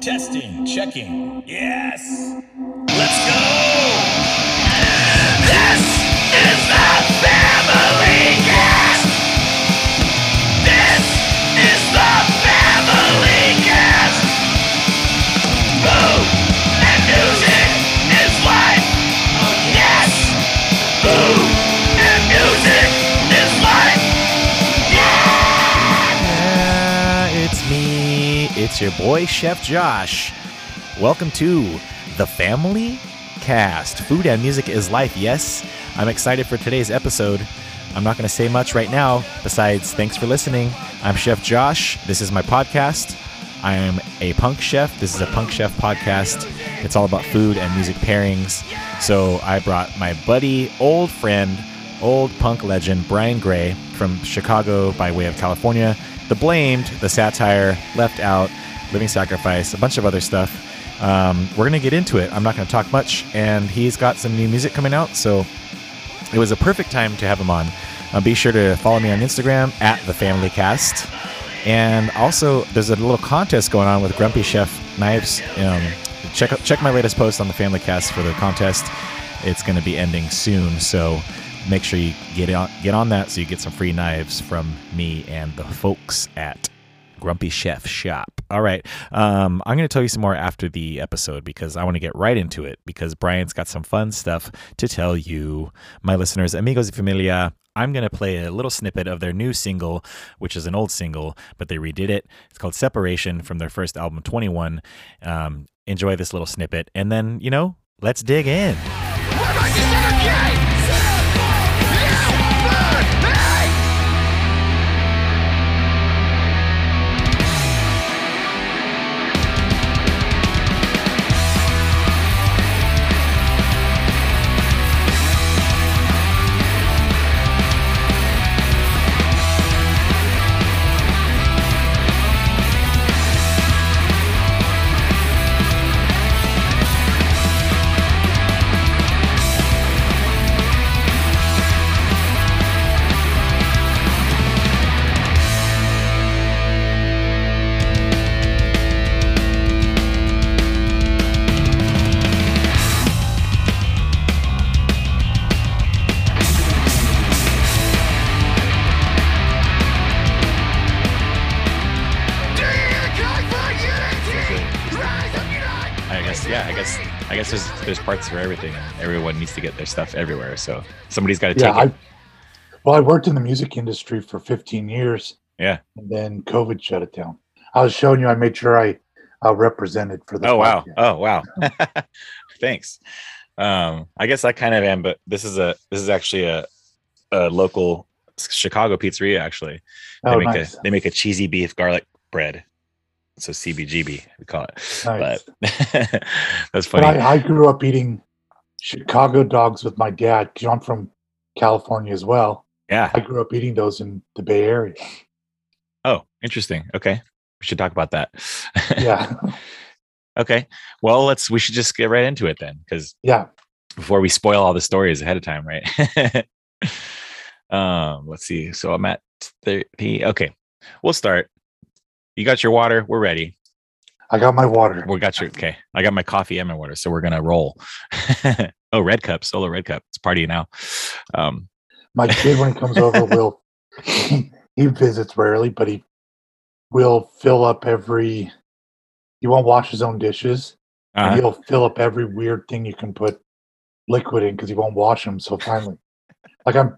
Testing, checking. Yes. Let's go. It's your boy, Chef Josh. Welcome to the Family Cast. Food and music is life. Yes, I'm excited for today's episode. I'm not going to say much right now, besides, thanks for listening. I'm Chef Josh. This is my podcast. I am a punk chef. This is a punk chef podcast. It's all about food and music pairings. So I brought my buddy, old friend, old punk legend Bryan Gray from Chicago by way of California. The Blamed, The Satire, Left Out, Living Sacrifice, a bunch of other stuff. Um, we're going to get into it. I'm not going to talk much, and he's got some new music coming out, so it was a perfect time to have him on. Uh, be sure to follow me on Instagram at the Family Cast, and also there's a little contest going on with Grumpy Chef Knives. Um, check check my latest post on the Family Cast for the contest. It's going to be ending soon, so make sure you get on get on that so you get some free knives from me and the folks at Grumpy Chef Shop. All right. Um, I'm going to tell you some more after the episode because I want to get right into it because Bryan's got some fun stuff to tell you, my listeners, amigos y familia. I'm going to play a little snippet of their new single, which is an old single, but they redid it. It's called Separation from their first album, 21. Um, enjoy this little snippet. And then, you know, let's dig in. For everything. Everyone needs to get their stuff everywhere. So somebody's got to yeah, take it. Well, I worked in the music industry for 15 years, Yeah. and then COVID shut it down. I was showing you. I made sure I uh, represented for the. Oh wow. Oh wow. Thanks. Um, I guess I kind of am, but this is a this is actually a a local Chicago pizzeria. Actually, they Oh, make nice. a they make a cheesy beef garlic bread. So CBGB we call it. Nice. But that's funny. I, I grew up eating Chicago dogs with my dad. 'cause I'm from California as well. yeah. I grew up eating those in the Bay Area. Oh, interesting. Okay. We should talk about that. Yeah, okay. Well, let's we should just get right into it then, because yeah. before we spoil all the stories ahead of time, right? um, let's see. So I'm at 30. Okay. We'll start. You got your water. We're ready. I got my water. We got your okay. I got my coffee and my water. So we're gonna roll. oh, red cup, solo red cup. It's party now. Um, My kid, when he comes over, will he, he visits rarely, but he will fill up every. He won't wash his own dishes. and uh, he'll fill up every weird thing you can put liquid in because he won't wash them. So finally, like I'm,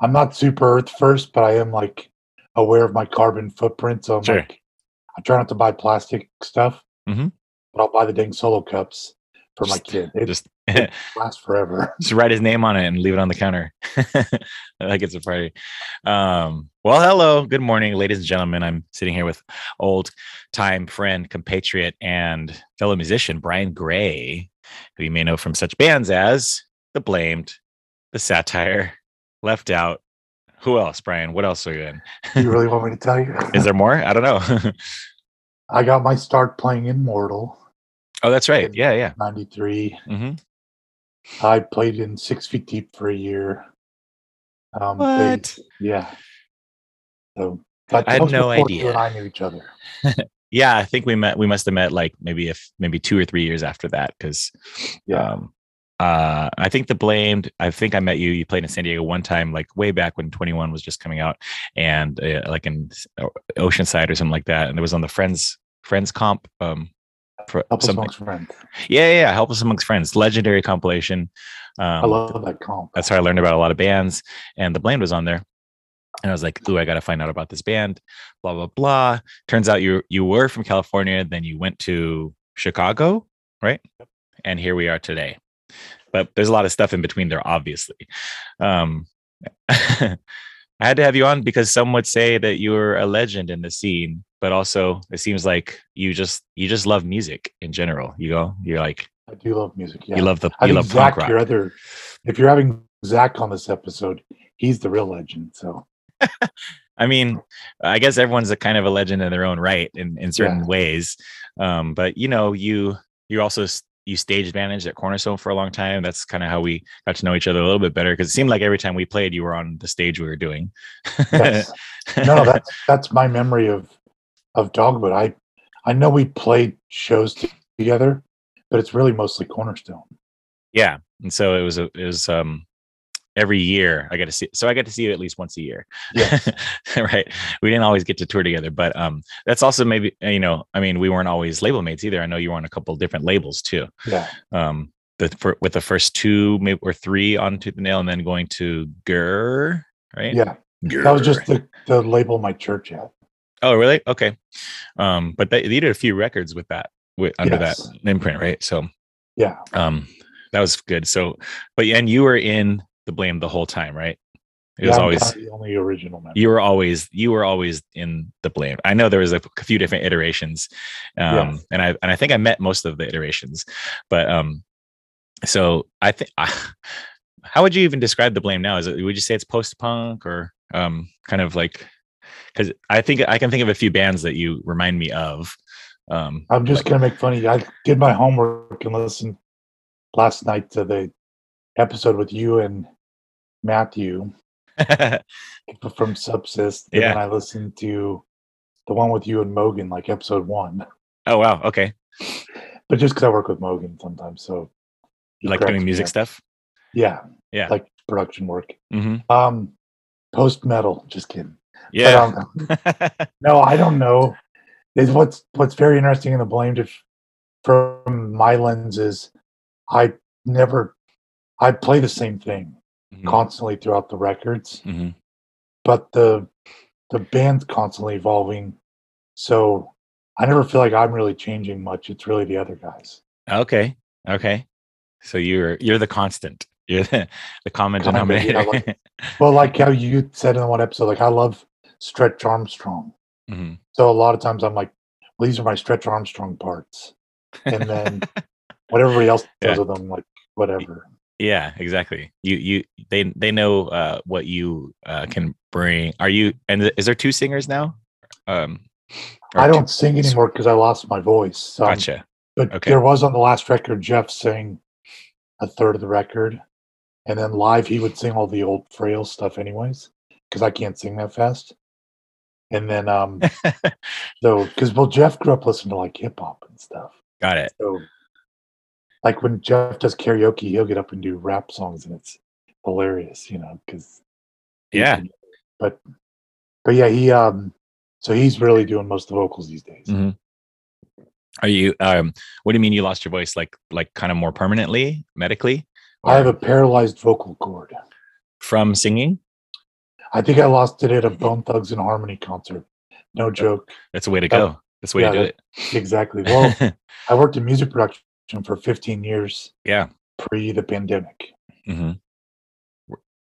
I'm not super earth first, but I am like aware of my carbon footprint. So I'm Sure. like, I try not to buy plastic stuff, Mhm. but I'll buy the dang solo cups for my kid. It just lasts forever. just write his name on it and leave it on the counter. like it's a party. Um, well, hello, good morning, ladies and gentlemen. I'm sitting here with old time friend, compatriot, and fellow musician Bryan Gray, who you may know from such bands as The Blamed, The Satire, Left Out. Who else, Bryan? What else are you in? you really want me to tell you? Is there more? I don't know. I got my start playing in Mortal oh, that's right. Yeah, yeah. '93. hmm I played in Six Feet Deep for a year. Um, they- What? yeah. So, but I had no idea. You and I knew each other. yeah, I think we met. We must have met like maybe if maybe two or three years after that, because Yeah. um, uh, I think the blamed. I think I met you. You played in San Diego one time, like way back when Twenty One was just coming out, and uh, like in Oceanside or something like that. And it was on the Friends Friends comp. Um, for Help us amongst friends. Yeah, yeah, yeah. Help us amongst friends. Legendary compilation. Um, I love that comp. that's how I learned about a lot of bands. And the Blamed was on there. And I was like, ooh, I gotta find out about this band, blah, blah, blah. Turns out you you were from California, then you went to Chicago, right? Yep. And here we are today. But there's a lot of stuff in between there, obviously. Um I had to have you on because some would say that you were a legend in the scene, but also it seems like you just you just love music in general. You go, you're like I do love music. Yeah. you love the I you love Zach, punk rock. your other, if you're having Zach on this episode, he's the real legend. So I mean, I guess everyone's a kind of a legend in their own right in, in certain Yeah. ways. Um, but you know, you you also you stage managed at Cornerstone for a long time. That's kind of how we got to know each other a little bit better because it seemed like every time we played, you were on the stage we were doing. yes. no, that's that's my memory of of Dogwood. I I know we played shows together, but it's really mostly Cornerstone. yeah, and so it was a, it was um every year I got to see. So I got to see you at least once a year. Yes. right. We didn't always get to tour together, but um, that's also maybe uh, you know, I mean, we weren't always label mates either. I know you were on a couple different labels too. Yeah. um the for, with the first two maybe or three on tooth and nail and then going to Grrr, right Yeah. That was just the, the label my church had. oh really okay um but they, they did a few records with that with under Yes. that imprint right so Yeah. um that was good so but and you were in the blame the whole time right it yeah, was I'm always the only original member. you were always you were always in the blame i know there was a, few different iterations um Yes. and i and i think i met most of the iterations but um so i think how would you even describe the blame now is it would you say it's post-punk or um kind of like because i think i can think of a few bands that you remind me of um I'm just gonna make funny. I did my homework and listened last night to the episode with you and Matthew from Subsist. And Yeah. then I listened to the one with you and Mogan, like episode one. oh wow okay But just because I work with Mogan sometimes, so you like doing music up. stuff Yeah, yeah like production work. hmm Um, post metal. Just kidding. But, yeah um, no, I don't know. Is what's what's very interesting in the blamed if from my lens is I never I play the same thing Mhm, constantly throughout the records, mhm. but the the band's constantly evolving. So I never feel like I'm really changing much. It's really the other guys. Okay. Okay. So you're you're the constant. You're the, the common Kind of, yeah, denominator. like- Well, like how you said in one episode, like I love Stretch Armstrong. Mhm. So a lot of times I'm like, well, these are my Stretch Armstrong parts. And then what everybody else does Yeah. with them, like whatever. Yeah, exactly. You you they they know uh, what you uh, can bring. Are you and is there two singers now? Um, I don't sing anymore because I lost my voice. I'm- Gotcha. But Okay. there was on the last record, Jeff sang a third of the record. And then live, he would sing all the old frail stuff, anyways, because I can't sing that fast. And then, um, so, because, well, Jeff grew up listening to like hip hop and stuff. Got it. So, like when Jeff does karaoke, he'll get up and do rap songs, and it's hilarious, you know, because Yeah. But, but yeah, he, um, so he's really doing most of the vocals these days. Mhm. Are you? Um, what do you mean you lost your voice? Like like kind of more permanently, medically? I have a paralyzed vocal cord. from singing. I think I lost it at a Bone Thugs and Harmony concert. No joke. That's the way to go. That's the way yeah, to do it. Exactly. Well, I worked in music production for 15 years yeah. pre the pandemic. hmm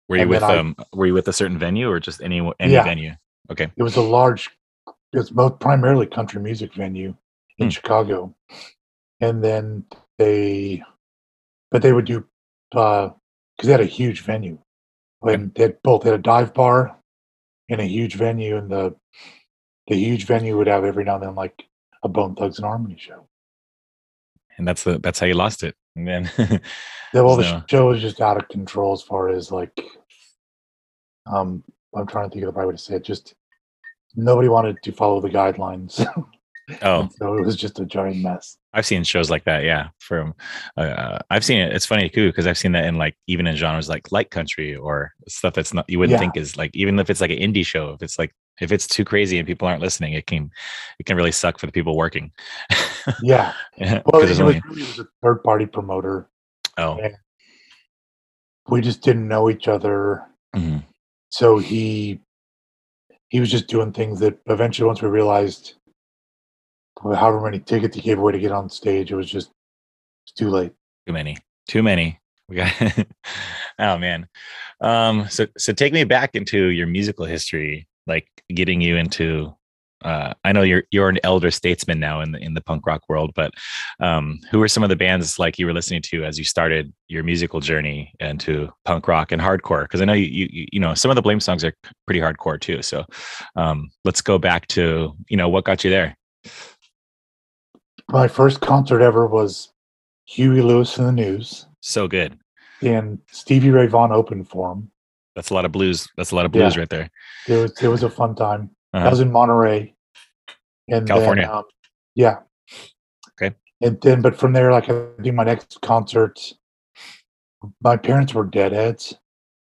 Were you And with then I- um? Were you with a certain venue or just any any Yeah. venue? Okay. It was a large, it's both primarily country music venue in Hmm. Chicago. And then they, but they would do, because they had a huge venue. And they had both had a dive bar and a huge venue, and the the huge venue would have every now and then like a Bone Thugs and Harmony show. And that's the that's how you lost it. And then Yeah, well, the show was just out of control as far as like, um, I'm trying to think of the right way to say it. Just nobody wanted to follow the guidelines. Oh, so it was just a giant mess. I've seen shows like that. Yeah, from uh, I've seen it. It's funny too because I've seen that in like even in genres like light country or stuff that's not you wouldn't Yeah. think is like even if it's like an indie show. If it's like if it's too crazy and people aren't listening, it can it can really suck for the people working. Yeah. Well, it was, really, it was a third party promoter. oh, We just didn't know each other. mhm. So he he was just doing things that eventually once we realized however many tickets he gave away to get on stage, it was just it's too late. too many, too many. We got. oh man. Um. So so take me back into your musical history, like getting you into. Uh, I know you're you're an elder statesman now in the in the punk rock world, but um, who were some of the bands like you were listening to as you started your musical journey into punk rock and hardcore? Because I know you, you you know some of the Blame songs are pretty hardcore too. So um, let's go back to you know what got you there. My first concert ever was Huey Lewis and the News, So good. and Stevie Ray Vaughan opened for him. That's a lot of blues. That's a lot of blues Yeah. right there. It was it was a fun time. Uh-huh. I was in Monterey, and California. Then, um, yeah. Okay. And then, but from there, like I do my next concert. My parents were deadheads,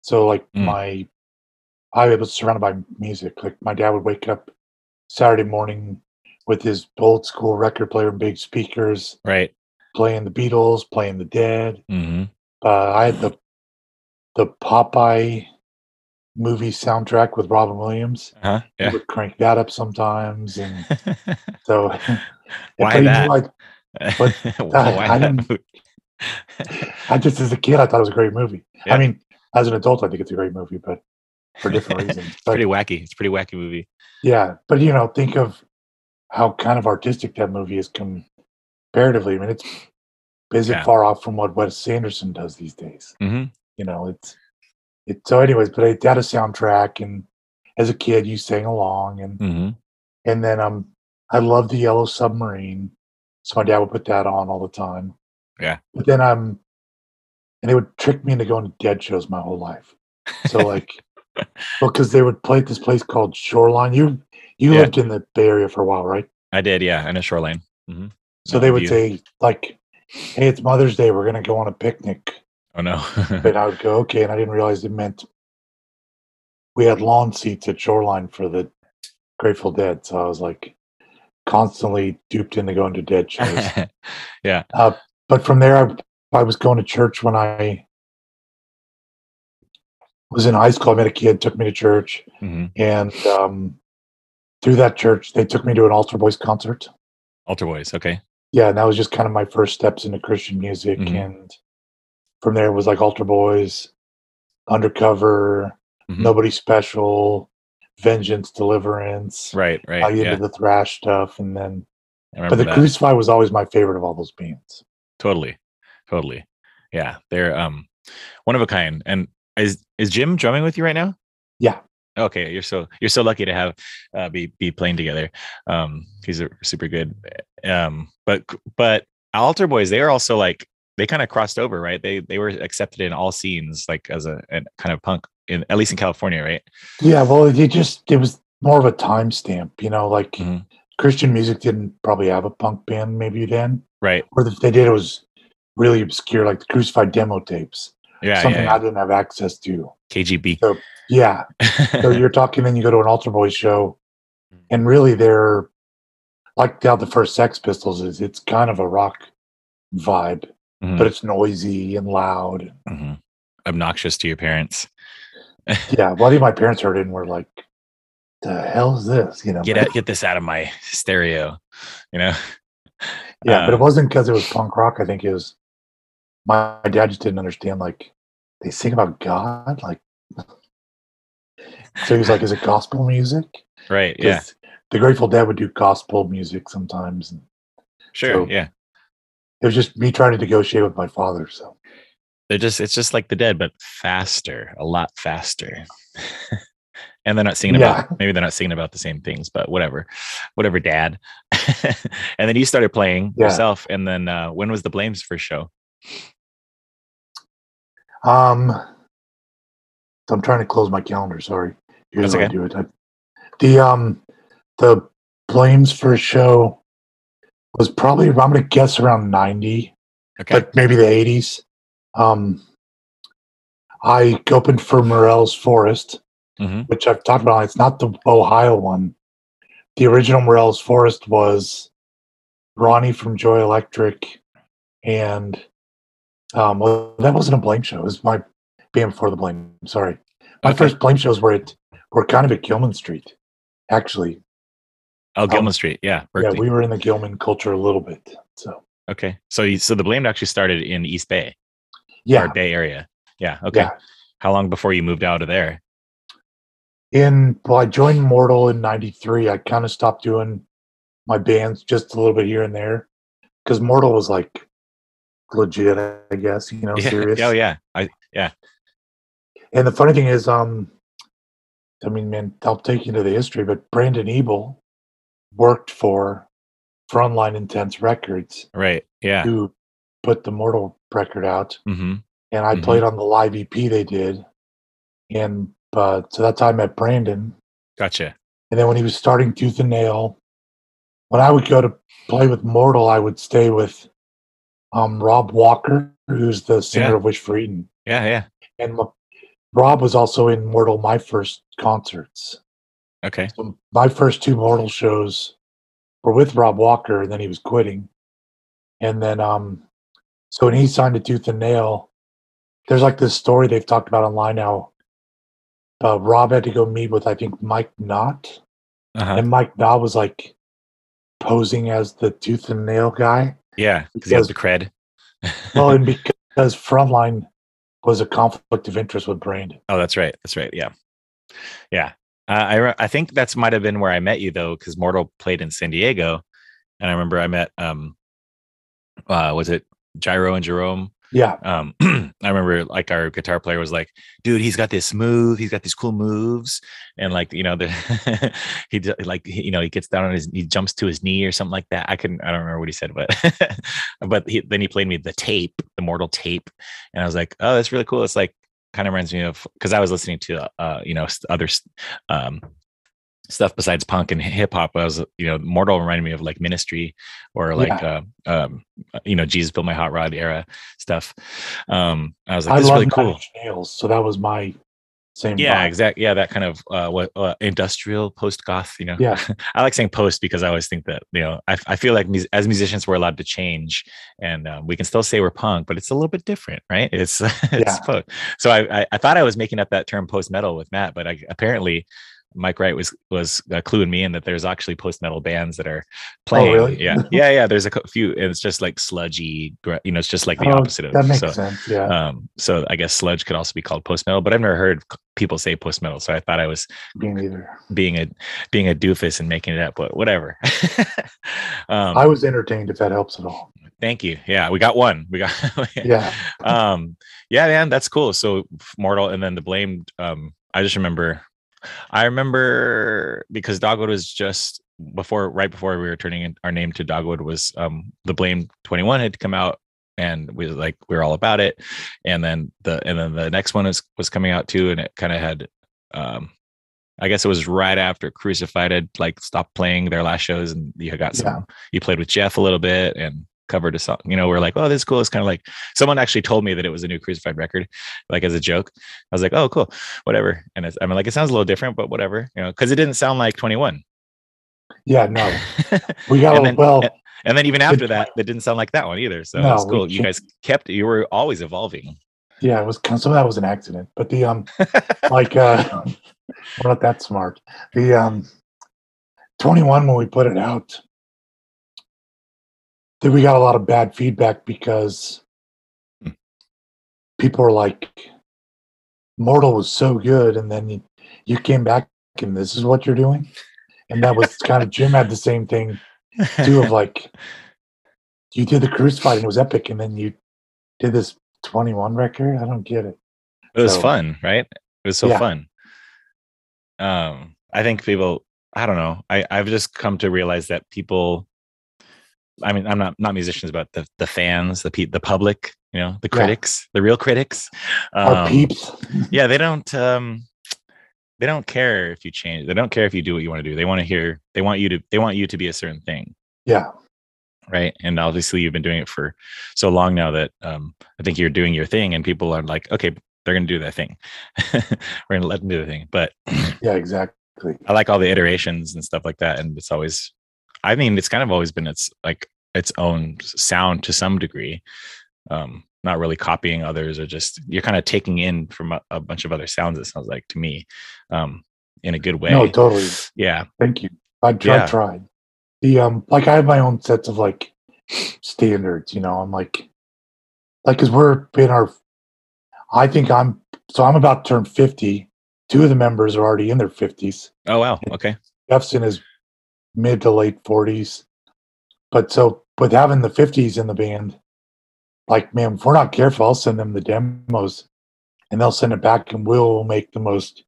so like Mm. my, I was surrounded by music. Like my dad would wake up Saturday morning with his old school record player and big speakers, Right. playing the Beatles, playing the Dead. hmm Uh, I had the the Popeye movie soundtrack with Robin Williams. Uh-huh. I Yeah. would crank that up sometimes, and so Why that? Like, but Why I that didn't- I just as a kid, I thought it was a great movie. Yeah. I mean, as an adult, I think it's a great movie, but for different reasons. It's But pretty wacky. It's a pretty wacky movie. yeah, but you know, think of how kind of artistic that movie is comparatively. I mean, it's is Yeah. far off from what Wes Anderson does these days? hmm You know, it's it's so. Anyways, but I had a soundtrack, and as a kid, you sang along, and hmm and then um, I loved the Yellow Submarine, so my dad would put that on all the time. Yeah. But then I'm, and they would trick me into going to dead shows my whole life. So like, well, because they would play at this place called Shoreline. You you Yeah. lived in the Bay Area for a while, right? I did. Yeah. In a shoreline. hmm So they would say like, "Hey, it's Mother's Day. We're gonna go on a picnic." Oh no. And I would go, "Okay," and I didn't realize it meant we had lawn seats at Shoreline for the Grateful Dead. So I was like, constantly duped into going to dead shows. yeah. but from there, I, I was going to church when I was in high school. I met a kid, took me to church, hmm and um, through that church, they took me to an altar boys concert. Altar Boys. Okay. Yeah, and that was just kind of my first steps into Christian music, Mhm. and from there it was like altar boys, undercover, Mhm. nobody special, vengeance, deliverance. Right. Right. I get Yeah. into the thrash stuff, and then but the that. Crucified was always my favorite of all those bands. Totally. Totally. Yeah. They're um one of a kind. And is is Jim drumming with you right now? Yeah. Okay, you're so you're so lucky to have uh, be be playing together. Um, he's a super good. Um, but but Altar Boys, they are also like they kind of crossed over, right? They they were accepted in all scenes, like as a, a kind of punk in at least in California, right? Yeah, well, it just it was more of a timestamp, you know, like Mhm. Christian music didn't probably have a punk band maybe then, Right. or if they did, it was really obscure, like the Crucified demo tapes, Yeah. something yeah, I didn't have access to. yeah. KGB. Yeah, so you're talking, then you go to an Altar Boys show, Mm. and really they're like how the first Sex Pistols is. It's kind of a rock vibe, Mhm, but it's noisy and loud. mhm. Obnoxious to your parents. Yeah, well, I think my parents heard it and were like, "The hell is this?" You know, Get out, get this out of my stereo. You know. Yeah, but it Um, wasn't because it was punk rock. I think it was my, my dad just didn't understand. Like they sing about God, like so he was like, "Is it gospel music?" Right. Yeah. the Grateful Dead would do gospel music sometimes. Sure. so- yeah. It was just me trying to negotiate with my father. So they're just it's just like the dead but faster a lot faster and they're not singing Yeah. about maybe they're not singing about the same things but whatever whatever dad and then you started playing Yeah. yourself and then uh when was the blames first show um, so I'm trying to close my calendar. Sorry, here's That's how I do it. I, the um, the Blames first show was probably I'm gonna guess around ninety, Okay. but maybe the eighties. Um, I opened for Morella's Forest, hmm which I've talked about. It's not the Ohio one. The original Morella's Forest was Ronnie from Joy Electric, and um, well, that wasn't a blame show. It was my band for the blame. Sorry, my Okay. first blame shows were at were kind of at Gilman Street, actually. Oh, Gilman Street. Yeah. Berkeley. Yeah, we were in the Gilman culture a little bit. So okay. So you, so the Blamed actually started in East Bay yeah, Bay Area. Yeah. Okay. yeah. How long before you moved out of there? In well, I joined Mortal in '93. I kind of stopped doing my bands just a little bit here and there because Mortal was like legit, I guess. You know, yeah. serious. Oh yeah. I yeah. And the funny thing is, um, I mean, man, I'll take you to the history, but Brandon Ebel worked for Frontline Intense Records right. Yeah. Who put the Mortal record out, hmm and I Mhm. played on the live EP they did, and uh, so that's how I met Brandon. Gotcha. And then when he was starting Tooth and Nail, when I would go to play with Mortal, I would stay with um, Rob Walker, who's the singer Yeah. of Wish for Eden. Yeah. Yeah. And Rob was also in Mortal my first concerts. Okay. So my first two Mortal shows were with Rob Walker, and then he was quitting. And then, um, so when he signed to Tooth and Nail, there's like this story they've talked about online now. Uh, Rob had to go meet with, I think, Mike Knott. Uh-huh. and Mike Dow was like posing as the tooth and nail guy. Yeah. Because he has the cred. Well, and because Frontline was a conflict of interest with Brandon. Oh, that's right. That's right. Yeah, yeah. Uh, I re- I think that's might have been where I met you though, because Mortal played in San Diego, and I remember I met um, uh, was it Jyro and Jerome? Yeah, Um, I remember like our guitar player was like, "Dude, he's got this move. He's got these cool moves." And like you know, the he like you know he gets down on his he jumps to his knee or something like that. I can I don't remember what he said, but but he, then he played me the tape, the Mortal tape, and I was like, "Oh, that's really cool." It's like kind of reminds me of because I was listening to uh you know other um stuff besides punk and hip hop. I was you know Mortal reminded me of like Ministry or like uh, um you know Jesus built my hot rod era stuff. Um, I was like, I this is really cool. Nails, so that was my same. Yeah, exactly. Yeah, that kind of uh, what uh, industrial post goth. You know, Yeah. I like saying post because I always think that you know I, I feel like mus- as musicians we're allowed to change, and uh, we can still say we're punk, but it's a little bit different, right? It's it's Yeah. post. So I, I I thought I was making up that term post metal with Matt, but I, apparently Mike Wright was was uh, cluing me in that there's actually post metal bands that are playing. Oh, really? Yeah, yeah, yeah. There's a few, and it's just like sludgy. You know, it's just like the Oh, opposite of that makes so, sense. Yeah, um so i guess sludge could also be called post metal but i've never heard people say post metal so i thought i was being a being a doofus and making it up but whatever um I was entertained if that helps at all. thank you yeah we got one we got Yeah, um yeah man that's cool so mortal and then the blamed um i just remember i remember because dogwood was just before right before we were turning in our name to dogwood was um the blame 21 had come out and we like we were all about it and then the and then the next one was was coming out too and it kind of had um I guess it was right after Crucified had like stopped playing their last shows, and you got some. Yeah. You played with Jeff a little bit and covered a song. You know, we're like, oh, this is cool. It's kind of like someone actually told me that it was a new Crucified record, like as a joke. I was like, oh, cool, whatever. And it's, I mean, like, it sounds a little different, but whatever, you know, because it didn't sound like Twenty One. yeah. No, we got And then- well. and then even after that, it didn't sound like that one either. So No, it's cool. You guys kept. You were always evolving. Yeah, it was kind some of that was an accident, but the um, like uh, we're not that smart. The um, twenty one when we put it out, then we got a lot of bad feedback because Hmm. people were like, "Mortal was so good," and then you, you came back and this is what you're doing, and that was kind of Jim had the same thing too of like, you did the and it was epic, and then you did this twenty one record. I don't get it. it was So- fun right it was so Yeah. fun um i think people i don't know i i've just come to realize that people i mean i'm not not musicians but the the fans the pe- the public you know the Yeah. critics the real critics Our um, peeps. yeah they don't um they don't care if you change they don't care if you do what you want to do they want to hear they want you to they want you to be a certain thing Yeah. right and obviously you've been doing it for so long now that um, i think you're doing your thing and people are like okay they're going to do their thing we're going to let them do their thing but Yeah, exactly. i like all the iterations and stuff like that and it's always i mean it's kind of always been its like its own sound to some degree um not really copying others or just you're kind of taking in from a, a bunch of other sounds it sounds like to me um in a good way No, totally. yeah Thank you. I, tr- I Yeah. tried. The um, like I have my own sets of like standards. You know, I'm like, like because we're in our. I think I'm so I'm about to turn fifty. Two of the members are already in their fifties. oh wow okay Jeff's in his mid to late forties. But so with having the fifties in the band, like man, if we're not careful, I'll send them the demos, and they'll send it back, and we'll make the most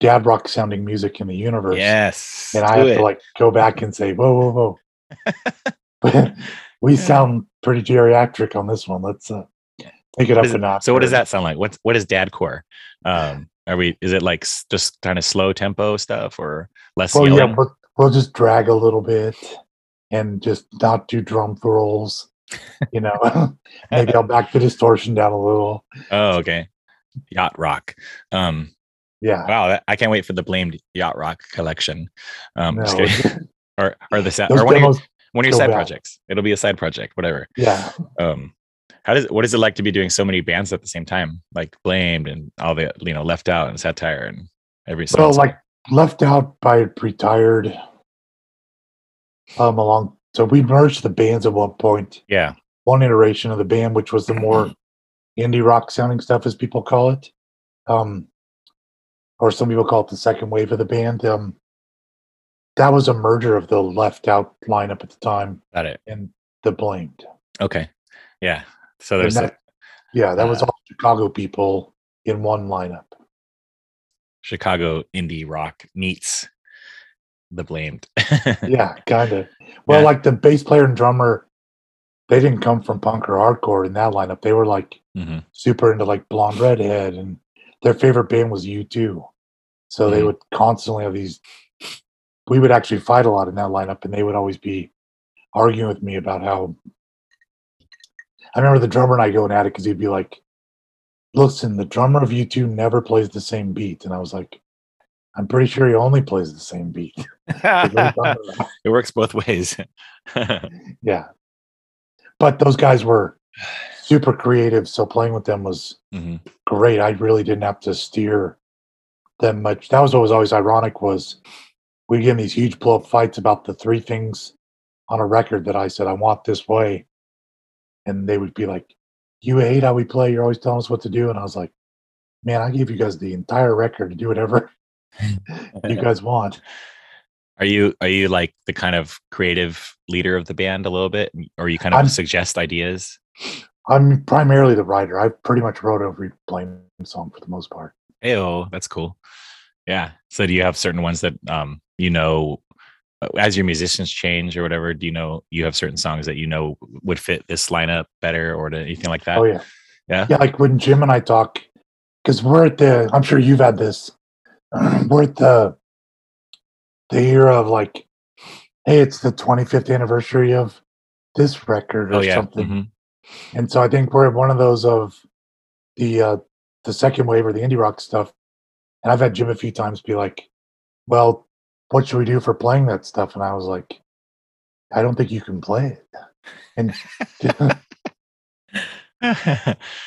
dad rock sounding music in the universe yes and I have it. to like go back and say, whoa, whoa, whoa. but we sound pretty geriatric on this one. Let's uh, take it What up a notch. so what does that sound like what's what is dadcore um are we is it like s- just kind of slow tempo stuff or less Well, yeah, yelling we'll, just drag a little bit and just not do drum rolls. You know, maybe I'll back the distortion down a little. oh okay yacht rock um Yeah. wow that, i can't wait for the blamed yacht rock collection um No, or or the sa- or one of your, one of your side back. projects it'll be a side project whatever yeah. um how does what is it like to be doing so many bands at the same time like blamed and all the you know left out and satire and every Well, so? like left out by retired um along. So we merged the bands at one point. yeah one iteration of the band, which was the more indie rock sounding stuff, as people call it. Um, or some people call it the second wave of the band. Um, that was a merger of the left out lineup at the time got it and the blamed. okay yeah so there's that- yeah, that was uh, all Chicago people in one lineup. Chicago indie rock meets the blamed. Yeah, kind of. Well, Yeah. like the bass player and drummer, they didn't come from punk or hardcore in that lineup. They were like hmm super into like Blonde Redhead, and their favorite band was U2. So they Mhm. would constantly have these. We would actually fight a lot in that lineup, and they would always be arguing with me about how. I remember the drummer and I going at it because he'd be like, "Listen, the drummer of U2 never plays the same beat," and I was like, "I'm pretty sure he only plays the same beat." Like, what are you talking about? it works both ways. yeah, but those guys were super creative, so playing with them was Mhm. great. I really didn't have to steer them much. That was what was always ironic was we get in these huge blow up fights about the three things on a record that I said I want this way, and they would be like, "You hate how we play. You're always telling us what to do." And I was like, "Man, I gave you guys the entire record to do whatever you guys want." Are you are you like the kind of creative leader of the band a little bit, or you kind of I'm- suggest ideas? I'm primarily the writer. I pretty much wrote every playing song for the most part. Hey, that's cool. Yeah. So do you have certain ones that um you know as your musicians change or whatever? Do you know you have certain songs that you know would fit this lineup better or to- anything like that? Oh yeah. Yeah. Yeah, like when Jim and I talk, because we're at the. I'm sure you've had this. We're at the the era of like, hey, it's the 25th anniversary of this record or Oh yeah. something, mhm. and so I think we're at one of those of the uh the second wave or the indie rock stuff. And I've had Jim a few times be like, "Well, what should we do for playing that stuff?" And I was like, "I don't think you can play it." And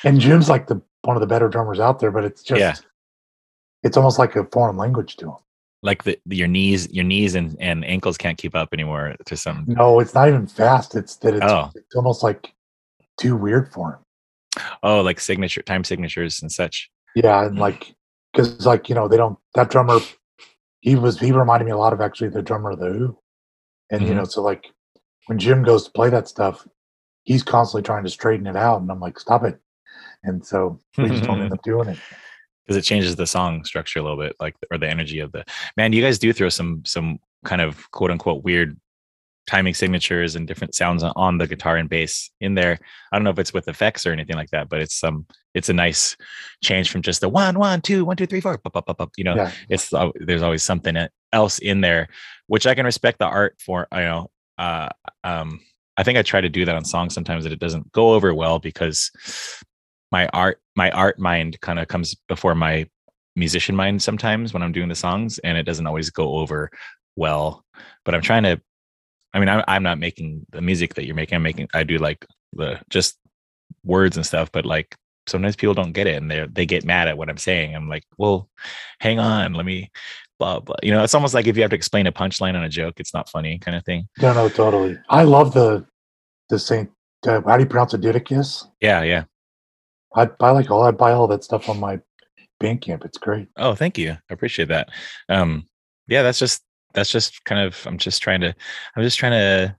and Jim's like the one of the better drummers out there, but it's just Yeah. it's almost like a foreign language to him. like the your knees your knees and, and ankles can't keep up anymore to some No, it's not even fast. It's that it's, Oh. it's almost like too weird for him. oh like signature time signatures and such Yeah, and Mm. like because like you know they don't that drummer. He was he reminded me a lot of actually the drummer of the Who, and you Mhm. know so like when Jim goes to play that stuff, he's constantly trying to straighten it out, and I'm like stop it, and so we just don't end up doing it. because it changes the song structure a little bit like or the energy of the man you guys do throw some some kind of quote unquote weird timing signatures and different sounds on- the guitar and bass in there i don't know if it's with effects or anything like that but it's some it's a nice change from just the one one two one two three four pop, pop, pop, pop, you know Yeah, it's al- there's always something else in there which i can respect the art for you know uh um I think I try to do that on songs sometimes that it doesn't go over well because my art my art mind kind of comes before my musician mind sometimes when I'm doing the songs and it doesn't always go over well. But I'm trying to I mean, I'm, I'm not making the music that you're making. I'm making, I do like the just words and stuff, but like sometimes people don't get it and they they get mad at what I'm saying. I'm like, well, hang on, let me, blah blah. You know, it's almost like if you have to explain a punchline on a joke, it's not funny, kind of thing. No, no, totally. I love the the Saint. Uh, how do you pronounce it? Didacus. Yeah, yeah. I buy like all I buy all that stuff on my Bandcamp. It's great. Oh, thank you. I appreciate that. Um, yeah, that's just that's just kind of I'm just trying to I'm just trying to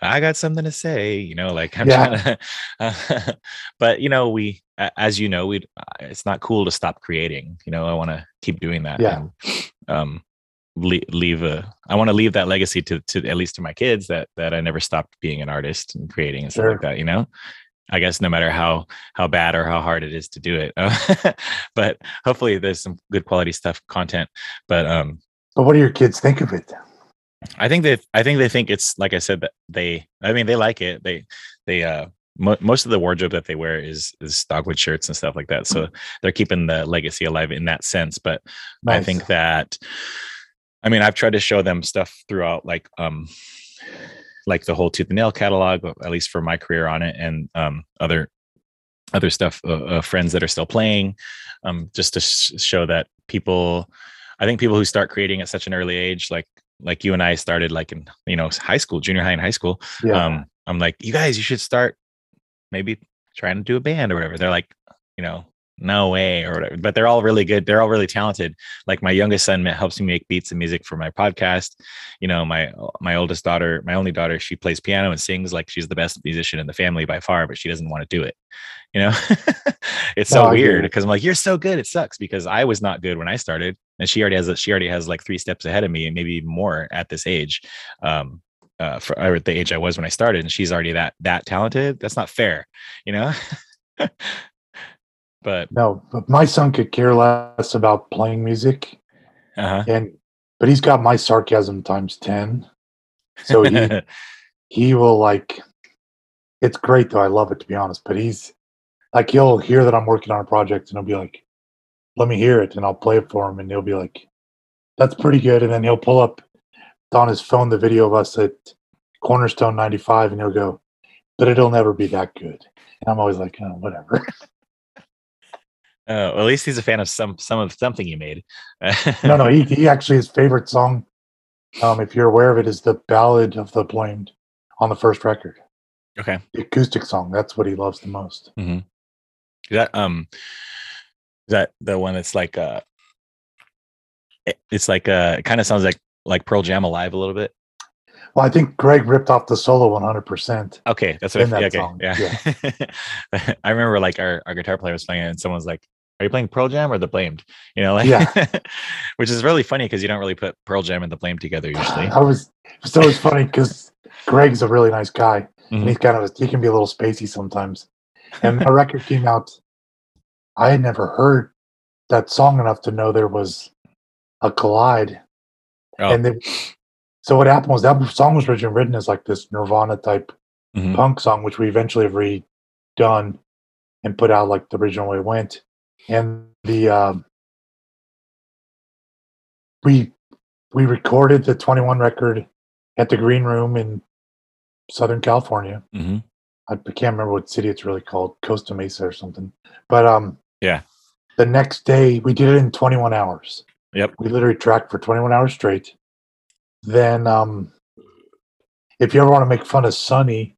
I got something to say, you know, like I'm Yeah. trying to, uh, but you know, we, as you know, we, it's not cool to stop creating, you know, I want to keep doing that. Yeah. And, um, leave, leave a, I want to leave that legacy to, to at least to my kids that, that I never stopped being an artist and creating and stuff like that, you know, I guess no matter how, how bad or how hard it is to do it, but hopefully there's some good quality stuff, content, but, um, But what do your kids think of it? I think they I think they think it's like I said that they I mean they like it. They they uh mo- most of the wardrobe that they wear is is dogwood shirts and stuff like that. So they're keeping the legacy alive in that sense, but I think that I mean I've tried to show them stuff throughout like um like the whole tooth and nail catalog at least for my career on it and um other other stuff uh, uh, friends that are still playing um just to sh- show that people I think people who start creating at such an early age like like you and I started like in you know high school junior high and high school Yeah. um i'm like you guys you should start maybe trying to do a band or whatever they're like you know no way or whatever but they're all really good they're all really talented. Like my youngest son helps me make beats and music for my podcast. You know my my oldest daughter my only daughter she plays piano and sings like she's the best musician in the family by far but she doesn't want to do it you know? It's so get weird because i'm like you're so good it sucks because i was not good when i started and she already has a, she already has like three steps ahead of me and maybe even more at this age um uh for or at the age i was when i started and she's already that that talented that's not fair you know but no, but my son could care less about playing music, uh-huh and but he's got my sarcasm times ten. So he he will like. It's great though. I love it to be honest. But he's like he'll hear that I'm working on a project and he'll be like, "Let me hear it," and I'll play it for him, and he'll be like, "That's pretty good." And then he'll pull up on his phone the video of us at Cornerstone '95, and he'll go, "But it'll never be that good." And I'm always like, "Oh, whatever." Uh, well, at least he's a fan of some some of something you made. no, no, he, he actually his favorite song, um, if you're aware of it, is the Ballad of the Blamed on the first record, Okay. the acoustic song. That's what he loves the most. Is that um is that the one that's like uh it- it's like uh it kind of sounds like like Pearl Jam alive a little bit. Well, I think Greg ripped off the solo 100%. Okay, that's what In I, that yeah, song, okay, yeah. I remember like our, our guitar player was playing it and someone was like, Are you playing Pearl Jam or the Blamed? You know, like Yeah. which is really funny because you don't really put Pearl Jam and the Blamed together usually. I was so it's funny because Greg's a really nice guy, Mhm. and he's kind of he can be a little spacey sometimes. And the record came out. I had never heard that song enough to know there was a collide. Oh. And then, so what happened was that song was originally written as like this Nirvana type Mhm. punk song, which we eventually have redone and put out like the original way it went. And the um, we we recorded the 21 record at the Green Room in Southern California. Mhm. I can't remember what city it's really called, Costa Mesa or something. But um, Yeah. the next day we did it in 21 hours. Yep. We literally tracked for 21 hours straight. Then, um, if you ever want to make fun of Sonny,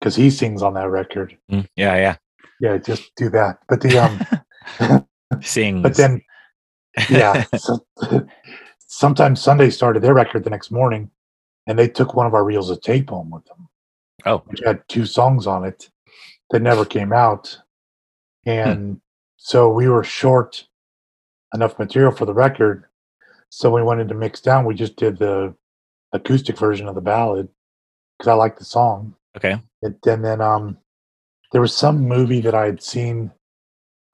because he sings on that record, Mm, Yeah, yeah. yeah, just do that. But the um, Sings. but then, yeah. so, Sometime Sunday started their record the next morning, and they took one of our reels of tape home with them. Oh. which had two songs on it that never came out, and so we were short enough material for the record. So when we went into mix down, we just did the acoustic version of the ballad because I like the song. okay. It, and then um, there was some movie that I had seen.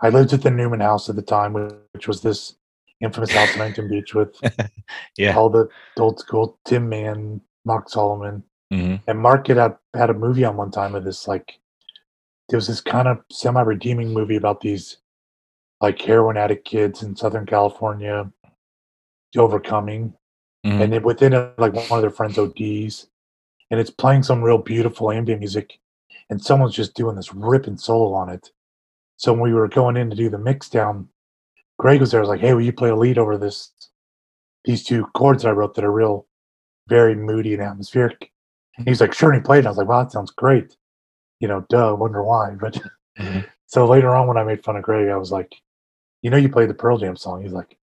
I lived at the Newman House at the time, which, was this infamous house in Huntington Beach with Yeah. all the old school Tim Mann, Mark Salomon, hmm And Mark had a, had a movie on one time of this like there was this kind of semi redeeming movie about these like heroin addict kids in Southern California overcoming, Mhm. and then within it, like one of their friends ODs, and it's playing some real beautiful ambient music, and someone's just doing this ripping solo on it. So when we were going in to do the mix down, Greg was there. I was like, "Hey, will you play a lead over this? These two chords that I wrote that are real, very moody and atmospheric." And he's like, "Sure." And he played. And I was like, "Wow, that sounds great." You know, duh. Wonder why. But Mhm. so later on, when I made fun of Greg, I was like, "You know, you played the Pearl Jam song." He's like,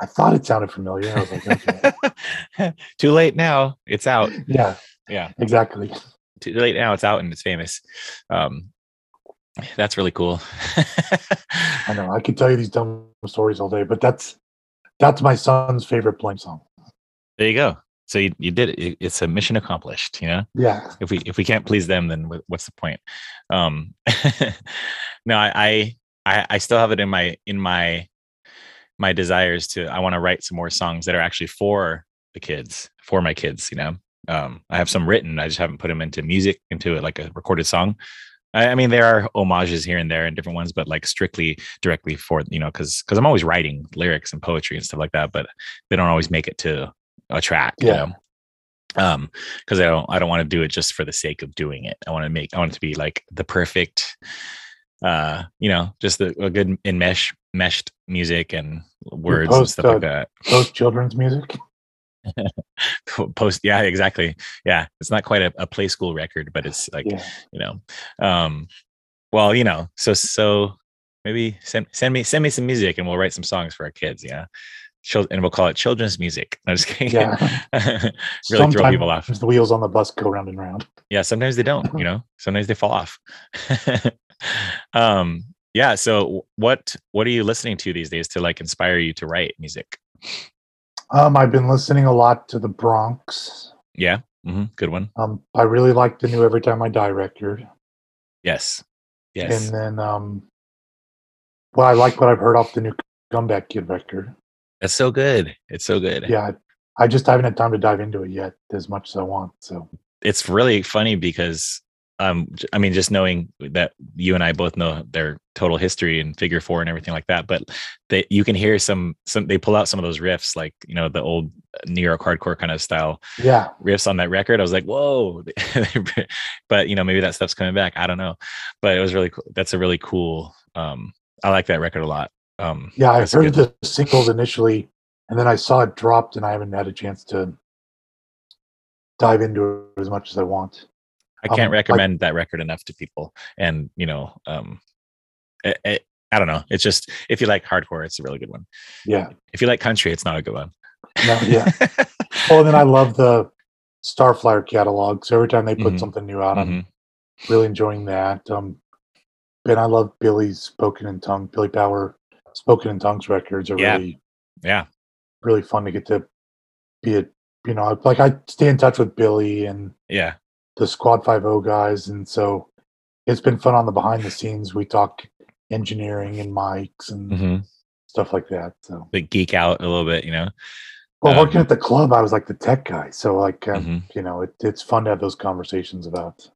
"I thought it sounded familiar." I was like, "Okay, Too late now. It's out. yeah, Yeah. exactly." Too late now. It's out and it's famous. Um, that's really cool. I know. I could tell you these dumb stories all day, but that's that's my son's favorite Blame song. there you go. So you, you did it. It- It's a mission accomplished. You know. Yeah, if we if we can't please them then what's the point um no I, I i i still have it in my in my my desires to i want to write some more songs that are actually for the kids for my kids you know um i have some written i just haven't put them into music into it like a recorded song I, I mean there are homages here and there and different ones but like strictly directly for you know because because i'm always writing lyrics and poetry and stuff like that but they don't always make it to a track you Yeah. know um because i don't i don't want to do it just for the sake of doing it i want to make i want it to be like the perfect uh you know just the, a good enmesh meshed music and words and stuff uh, like that those children's music. Po- post yeah exactly. Yeah it's not quite a, a play school record but it's like Yeah, you know um well you know so so maybe send send me send me some music and we'll write some songs for our kids yeah. Chil- and we'll call it children's music. I'm just kidding. Yeah. really throw people off. Sometimes the wheels on the bus go round and round. yeah sometimes they don't you know? Sometimes they fall off. Um yeah so what what are you listening to these days to like inspire you to write music Um, I've been listening a lot to the Bronx. yeah hmm good one Um, I really like the new Every Time I Die record. yes yes And then, um, well, I like what I've heard off the new Comeback Kid record. that's so good it's so good Yeah, I just haven't had time to dive into it yet as much as I want. So, it's really funny because um i mean just knowing that you and i both know their total history and figure four and everything like that but they you can hear some some they pull out some of those riffs like you know the old new york hardcore kind of style yeah, riffs on that record. I was like whoa. But you know maybe that stuff's coming back. I don't know. But it was really cool. That's a really cool um i like that record a lot. Um yeah, I heard the singles initially, and then I saw it dropped, and I haven't had a chance to dive into it as much as I want. I can't Um, I- recommend that record enough to people. And you know, um, it, it, I don't know. It's just if you like hardcore, it's a really good one. Yeah, If you like country, it's not a good one. no, yeah. well, then I love the Starflyer catalog. So every time they put Mhm. something new out, I'm Mhm. really enjoying that. Um, and I love Billy's Spoken in Tongue, Billy Power Spoken in Tongues records are Yeah. really, Yeah, really fun to get to be a, you know, like I stay in touch with Billy and yeah, the Squad Five O guys, and so it's been fun on the behind the scenes. We talk engineering and mics and hmm stuff like that. So, Like geek out a little bit, you know. well, Um, working at the club, I was like the tech guy, so like, um, Mhm. you know, it, it's fun to have those conversations about.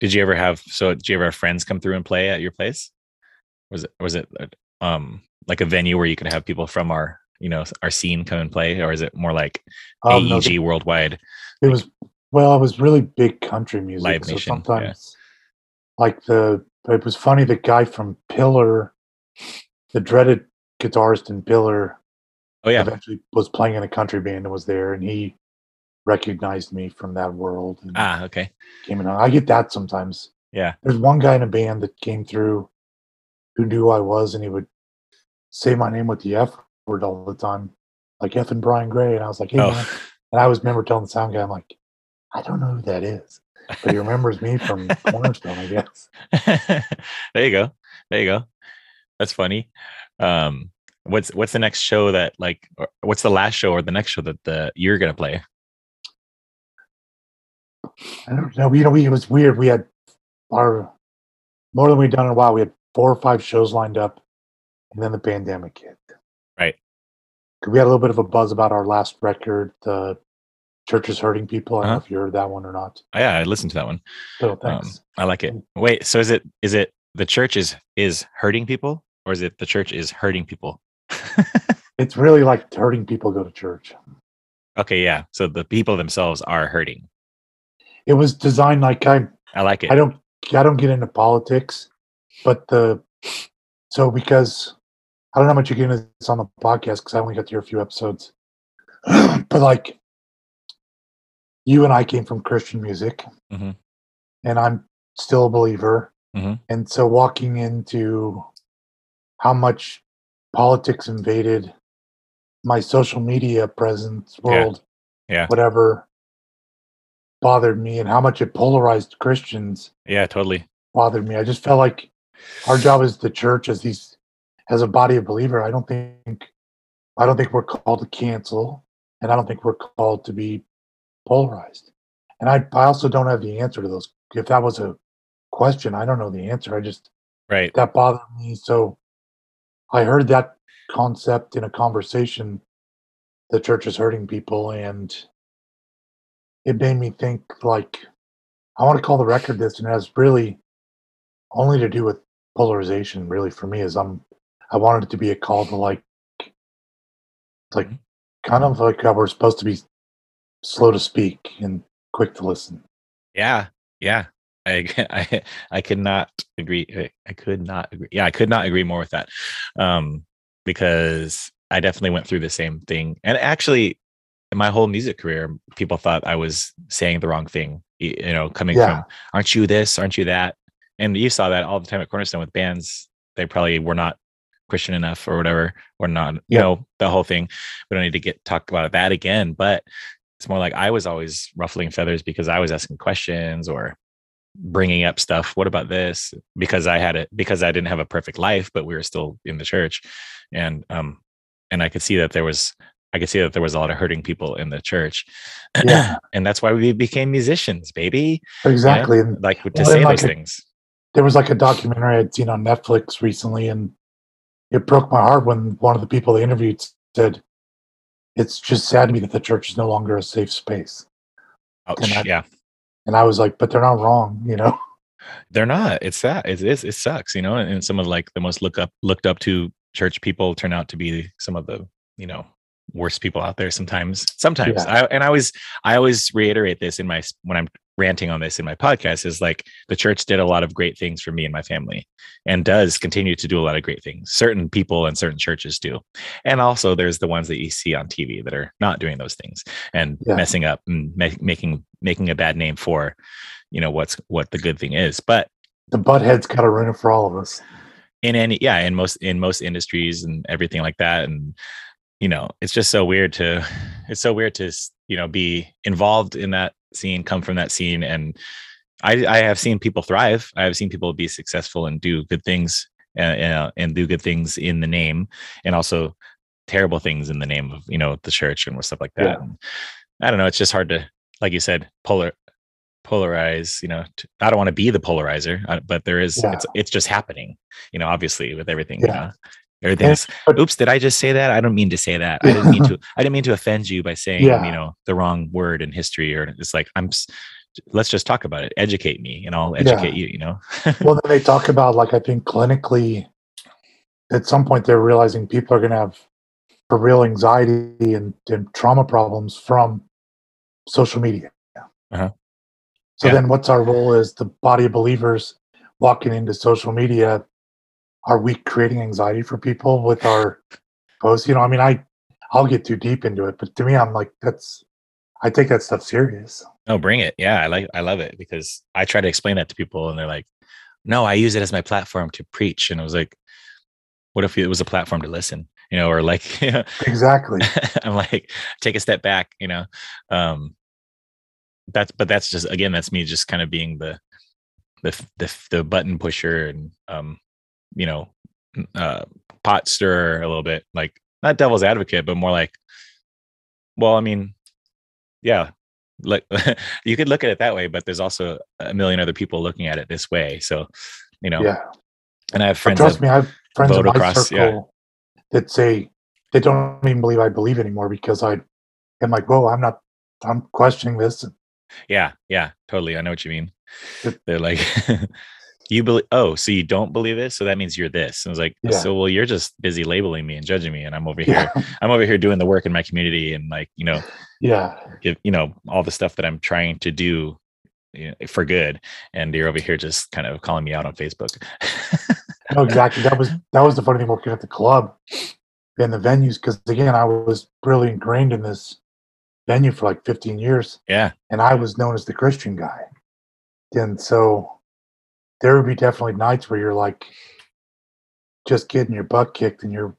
Did you ever have? So, did you ever have friends come through and play at your place? Was it was it uh, um like a venue where you could have people from our you know our scene come and play, or is it more like Um, no, AEG worldwide? It was well, it was really big country music. Live so Nation, yeah. sometimes, like the, it was funny. The guy from Pillar, the dreaded guitarist in Pillar, Oh yeah, eventually was playing in a country band and was there, and he recognized me from that world and ah okay, came in. I get that sometimes. yeah, There's one guy in a band that came through who knew who I was, and he would say my name with the F word all the time, like F and Bryan Gray, and I was like, hey oh man. And I was remember telling the sound guy, I'm like, I don't know who that is. But he remembers me from Cornerstone, I guess. there you go. There you go. That's funny. Um, what's what's the next show that like? Or what's the last show or the next show that the you're gonna play? I don't know. You know, we, it was weird. We had our more than we'd done in a while. We had four or five shows lined up, and then the pandemic hit. Right. We had a little bit of a buzz about our last record, the Church is hurting people. I don't Uh-huh. know if you heard that one or not. Oh, yeah, I listened to that one. So Um, thanks. I like it. Wait, so is it is it the church is is hurting people, or is it the church is hurting people? it's really like hurting people go to church. okay, yeah. So the people themselves are hurting. It was designed like I I like it. I don't I don't get into politics, but the so because I don't know how much you get into this on the podcast because I only got to hear a few episodes. but like you and I came from Christian music, Mhm. and I'm still a believer. Mhm. And so walking into how much politics invaded my social media presence world, Yeah. whatever bothered me, and how much it polarized Christians yeah, totally. bothered me. I just felt like our job as the church, as these, as a body of believer, I don't think, I don't think we're called to cancel, and I don't think we're called to be polarized. And I, I also don't have the answer to those. If that was a question, I don't know the answer. I just Right. that bothered me. So I heard that concept in a conversation. The church is hurting people, and it made me think like I want to call the record this, and it has really only to do with polarization. Really, for me, is I'm I wanted it to be a call to like like Mhm. kind of like how we're supposed to be slow to speak and quick to listen. Yeah, yeah. I I I could not agree. I- I could not agree. Yeah, I could not agree more with that. Um, because I definitely went through the same thing. And actually, in my whole music career, people thought I was saying the wrong thing. You know, coming Yeah. from "Aren't you this? Aren't you that?" And you saw that all the time at Cornerstone with bands. They probably were not Christian enough or whatever, or not. You Yeah. know, the whole thing. We don't need to get talk about that again. But it's more like I was always ruffling feathers because I was asking questions or bringing up stuff what about this? because i had it because i didn't have a perfect life but we were still in the church. And um and i could see that there was i could see that there was a lot of hurting people in the church. Yeah. and that's why we became musicians baby. You know? Exactly, and like to Well, say like those a- things. there was like a documentary I'd seen on Netflix recently, and it broke my heart when one of the people they interviewed said, "It's just sad to me that the church is no longer a safe space." Ouch. I- yeah And I was like, "But they're not wrong, you know." they're not it's that it is it sucks you know and, and some of like the most look up looked up to church people turn out to be some of the you know worst people out there sometimes sometimes I, and i always i always reiterate this in my when i'm ranting on this in my podcast is like the church did a lot of great things for me and my family and does continue to do a lot of great things certain people and certain churches do and also there's the ones that you see on tv that are not doing those things and Yeah. messing up and ma- making making a bad name for you know what's what the good thing is but The butt head's got to ruin it for all of us. in any yeah in most in most industries and everything like that and you know it's just so weird to it's so weird to you know be involved in that scene come from that scene and i i have seen people thrive i have seen people be successful and do good things uh, uh, and do good things in the name and also terrible things in the name of you know the church and stuff like that Yeah. And i don't know it's just hard to like you said polar polarize you know t- i don't want to be the polarizer but there is Yeah. it's it's just happening you know obviously with everything Yeah. you know everything's oops did i just say that i don't mean to say that i didn't mean to i didn't mean to offend you by saying Yeah. you know the wrong word in history or it's like i'm let's just talk about it educate me and i'll Yeah. educate you you know well, then they talk about like I think clinically, at some point they're realizing people are going to have for real anxiety and, and trauma problems from social media. Uh-huh. So Yeah. then, what's our role as the body of believers walking into social media? Are we creating anxiety for people with our posts? You know, I mean, I I'll get too deep into it, but to me, I'm like, that's I take that stuff serious. oh bring it yeah i like i love it because i try to explain that to people and they're like no i use it as my platform to preach and i was like what if it was a platform to listen you know or like Exactly. I'm like, take a step back, you know. Um that's but that's just again, that's me just kind of being the the the the button pusher and um, you know, uh pot stirrer a little bit, like not devil's advocate, but more like, well, I mean, yeah, like you could look at it that way, but there's also a million other people looking at it this way. So, you know, Yeah. and I have But friends trust me, I have friends in my across, circle yeah. that say they don't even believe I believe anymore because I am like, whoa, I'm not I'm questioning this. Yeah, yeah, totally. I know what you mean. They're like, you believe? Oh, so you don't believe this? So that means you're this. And I was like, Yeah. so well, you're just busy labeling me and judging me, and I'm over Yeah, here. I'm over here doing the work in my community, and like, you know, yeah, give you know all the stuff that I'm trying to do you know, for good, and you're over here just kind of calling me out on Facebook. no, exactly. That was that was the funny thing working at the club and the venues because again, I was really ingrained in this venue for like 15 years, yeah, and I was known as the Christian guy. And so there would be definitely nights where you're like just getting your butt kicked, and you're,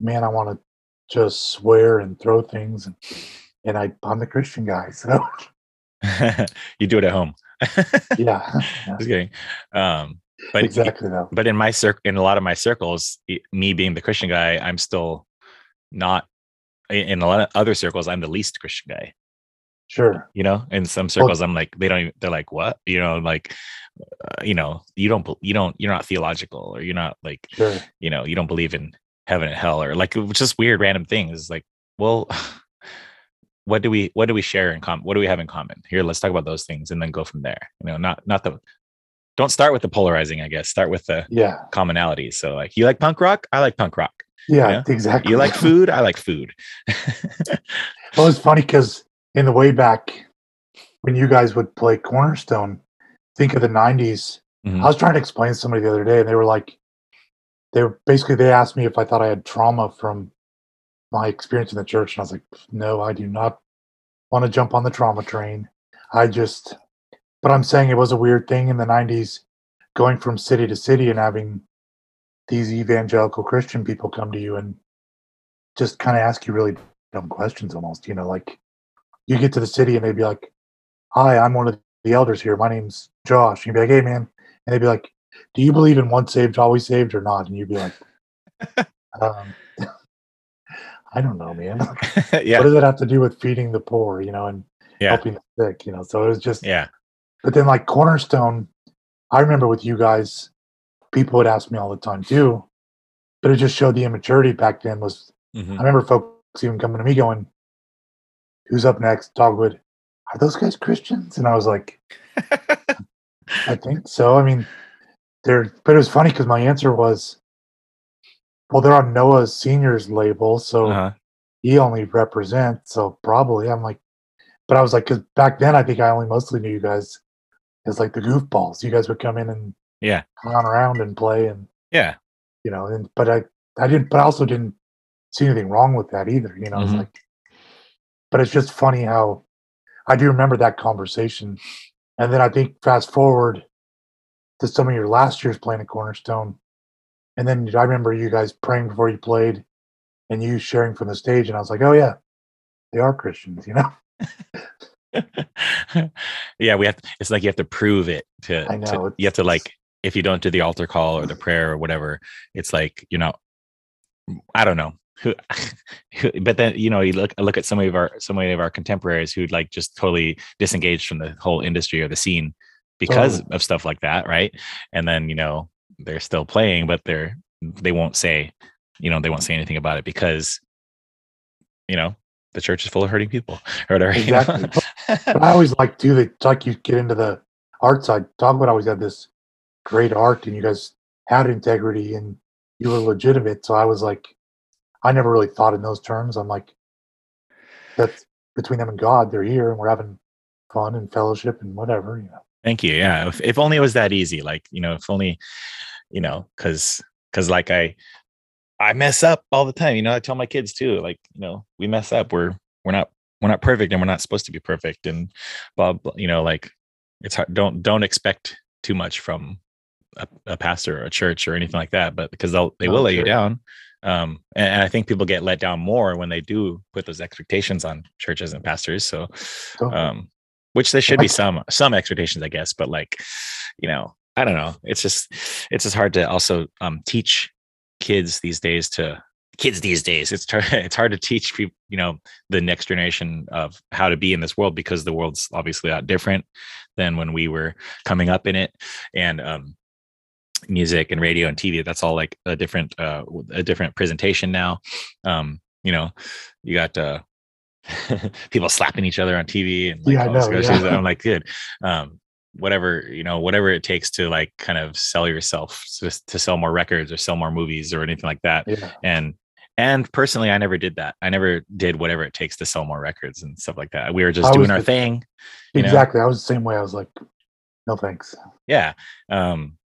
man, I want to just swear and throw things, and and I I'm the Christian guy, so you do it at home. yeah, Just kidding. Um, but exactly though. but in my circle, in a lot of my circles, me being the Christian guy, I'm still not. In a lot of other circles, I'm the least Christian guy. Sure, You know, in some circles, I'm like they don't. Even, they're like, what? You know, like, uh, you know, you don't. You don't. You're not theological, or you're not like sure. you know you don't believe in heaven and hell or like it's just weird random things It's like well what do we what do we share in common what do we have in common here let's talk about those things and then go from there you know not not the don't start with the polarizing i guess start with the Yeah, commonalities so like you like punk rock i like punk rock yeah, Yeah. exactly. you like food i like food Well, it's funny because in the way back when you guys would play Cornerstone, think of the '90s. Mhm. I was trying to explain to somebody the other day, and they were like, they were basically they asked me if I thought I had trauma from my experience in the church, and I was like, no, I do not want to jump on the trauma train. I just, but I'm saying it was a weird thing in the '90s, going from city to city and having these evangelical Christian people come to you and just kind of ask you really dumb questions almost you know like you get to the city and they'd be like hi i'm one of the elders here. My name's josh. And you'd be like hey man. And they'd be like do you believe in once saved always saved or not? And you'd be like um, i don't know man. Yeah. what does it have to do with feeding the poor you know and yeah. helping the sick you know? So it was just yeah. But then like cornerstone i remember with you guys people would ask me all the time too but it just showed the immaturity back then was Mhm. I remember folks even coming to me going, "Who's up next?" Dogwood. Are those guys Christians? And I was like, I think so. I mean, they're. But it was funny because my answer was, "Well, they're on Noah's seniors label, so uh-huh. he only represents. So probably." I'm like, but I was like, because back then I think I only mostly knew you guys as like the goofballs. You guys would come in and yeah clown around and play, and yeah you know, and but I I didn't, but I also didn't see anything wrong with that either. You know, I was Mhm. like, but it's just funny how I do remember that conversation, and then I think fast forward to some of your last years playing at Cornerstone, and then I remember you guys praying before you played, and you sharing from the stage, and I was like, oh yeah, they are Christians, you know. yeah, we have. It's like you have to prove it to. I to- know, you have to like if you don't do the altar call or the prayer or whatever. It's like you know. I don't know. Who, who- but then you know you look look at some of our some of our contemporaries who'd like just totally disengaged from the whole industry or the scene because Totally. of stuff like that, right? And then you know they're still playing, but they're they won't say, you know, they won't say anything about it because, you know, the church is full of hurting people or whatever. you know? But I always like too that like you get into the art side. Dogwood always had this great art, and you guys had integrity and you were legitimate. So I was like, I never really thought in those terms. I'm like, that's between them and God. They're here, and we're having fun and fellowship and whatever. You know. Thank you. Yeah. If, if only it was that easy. Like, you know, if only, you know, cause, cause like I, I mess up all the time. You know, I tell my kids too, like, you know, we mess up. We're, we're not, we're not perfect and we're not supposed to be perfect. And blah, blah you know, like it's hard. Don't, don't expect too much from a, a pastor or a church or anything like that, but because they'll, they will let you sure. down. Um, and, I think people get let down more when they do put those expectations on churches and pastors. So, um which there should be some some expectations i guess but like you know i don't know it's just it's just hard to also um teach kids these days to kids these days it's hard it's hard to teach people you know the next generation of how to be in this world because the world's obviously a lot different than when we were coming up in it and um music and radio and tv that's all like a different uh a different presentation now um you know you got uh people slapping each other on TV and like Yeah, all know, yeah. That. I'm like, dude, um, whatever you know, whatever it takes to like kind of sell yourself to, to sell more records or sell more movies or anything like that. Yeah. And and personally, I never did that. I never did whatever it takes to sell more records and stuff like that. We were just I doing our the- thing. you know? Exactly. I was the same way. I was like, no thanks. yeah um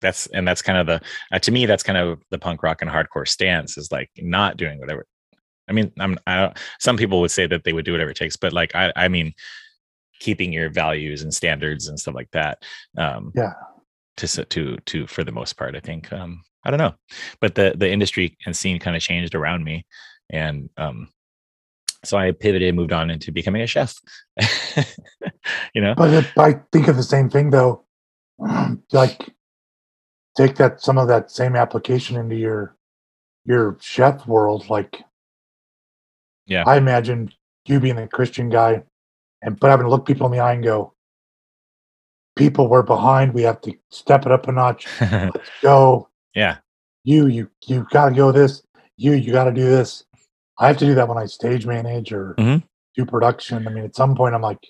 that's and that's kind of the uh, to me that's kind of the punk rock and hardcore stance is like not doing whatever i mean i'm i don't some people would say that they would do whatever it takes but like i i mean keeping your values and standards and stuff like that um Yeah. to to to for the most part i think um i don't know but the the industry and scene kind of changed around me and um so i pivoted moved on into becoming a chef you know But if I think of the same thing though, like take that some of that same application into your your chef world. Like, Yeah. I imagine you being a Christian guy, and but having to look people in the eye and go, "People, we're behind. We have to step it up a notch. Let's go. yeah You, you, you got to go this. You, you got to do this." I have to do that when I stage manage or Mhm. do production. I mean, at some point, I'm like,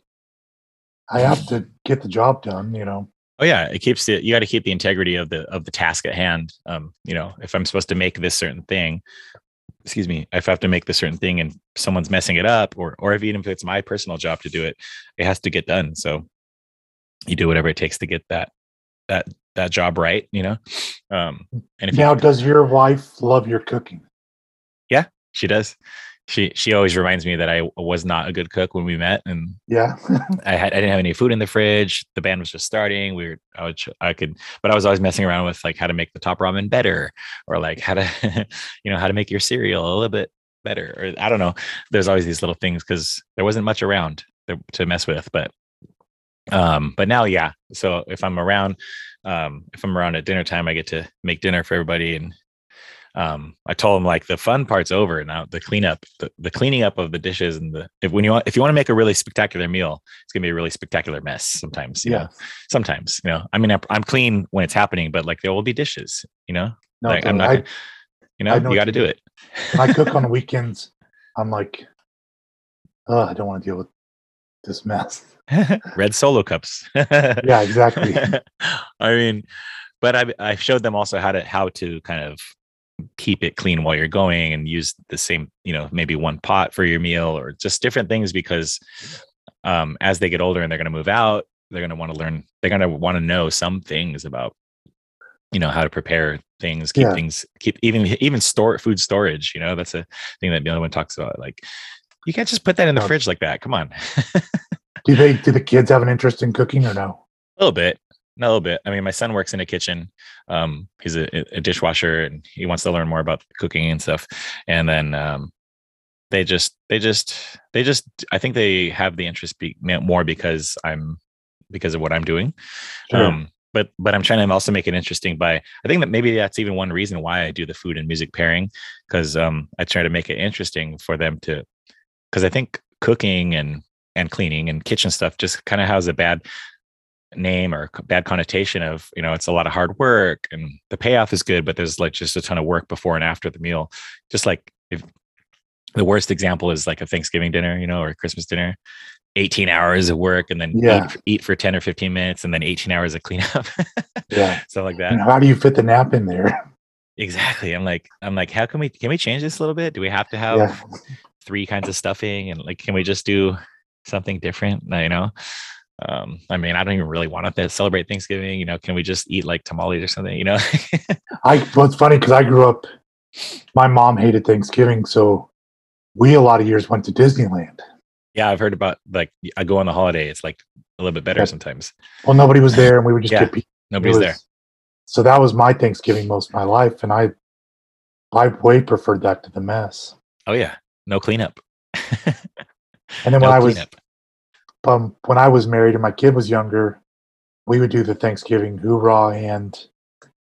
I have to get the job done. You know. Oh yeah, it keeps the you got to keep the integrity of the of the task at hand. Um, you know, if I'm supposed to make this certain thing, excuse me, if I have to make this certain thing and someone's messing it up, or or if even if it's my personal job to do it, it has to get done. So you do whatever it takes to get that that that job right. You know, um, and if you- Now, does your wife love your cooking? Yeah, she does, she she always reminds me that I was not a good cook when we met, and Yeah. I had I didn't have any food in the fridge. The band was just starting. We were I would I could, but I was always messing around with like how to make the top ramen better, or like how to, you know, how to make your cereal a little bit better, or I don't know. There's always these little things because there wasn't much around to, to mess with, but um, but now yeah. So if I'm around, um, if I'm around at dinner time, I get to make dinner for everybody and. Um, I told him like the fun part's over now. The cleanup, the, the cleaning up of the dishes, and the if when you want if you want to make a really spectacular meal, it's gonna be a really spectacular mess sometimes Yeah. know sometimes you know i mean I'm, I'm clean when it's happening but like there will be dishes you know No, like i'm not I, gonna, you know, know you got to do it I cook on weekends. I'm like, oh, I don't want to deal with this mess. red solo cups Yeah, exactly. i mean but i i showed them also how to how to kind of keep it clean while you're going and use the same you know maybe one pot for your meal or just different things because um as they get older and they're going to move out they're going to want to learn they're going to want to know some things about you know how to prepare things keep Yeah. things keep even even store food storage you know that's a thing that the other one talks about like you can't just put that in the fridge like that come on Do they? Do the kids have an interest in cooking or no? A little bit, a little bit. I mean, my son works in a kitchen. Um, he's a, a dishwasher, and he wants to learn more about cooking and stuff. And then um, they just, they just, they just. I think they have the interest be, more because I'm because of what I'm doing. Sure. Um, but but I'm trying to also make it interesting by I think that maybe that's even one reason why I do the food and music pairing because um, I try to make it interesting for them to because I think cooking and and cleaning and kitchen stuff just kind of has a bad name or bad connotation of you know it's a lot of hard work and the payoff is good but there's like just a ton of work before and after the meal just like if the worst example is like a thanksgiving dinner you know or a christmas dinner 18 hours of work and then Yeah. eat, eat for 10 or 15 minutes and then 18 hours of cleanup Yeah. stuff like that And how do you fit the nap in there? exactly i'm like i'm like how can we can we change this a little bit do we have to have Yeah. three kinds of stuffing and like can we just do something different uh, you know um i mean i don't even really want to celebrate thanksgiving you know can we just eat like tamales or something you know I. Well, it's funny because I grew up. My mom hated Thanksgiving, so we a lot of years went to Disneyland. yeah i've heard about like i go on the holiday it's like a little bit better Yeah. sometimes Well, nobody was there, and we would just Yeah. get. pizza. It nobody's there So that was my Thanksgiving most of my life, and I, I way preferred that to the mess. oh yeah no cleanup And then no when I was cleanup. Um, when I was married and my kid was younger, we would do the Thanksgiving hoorah, and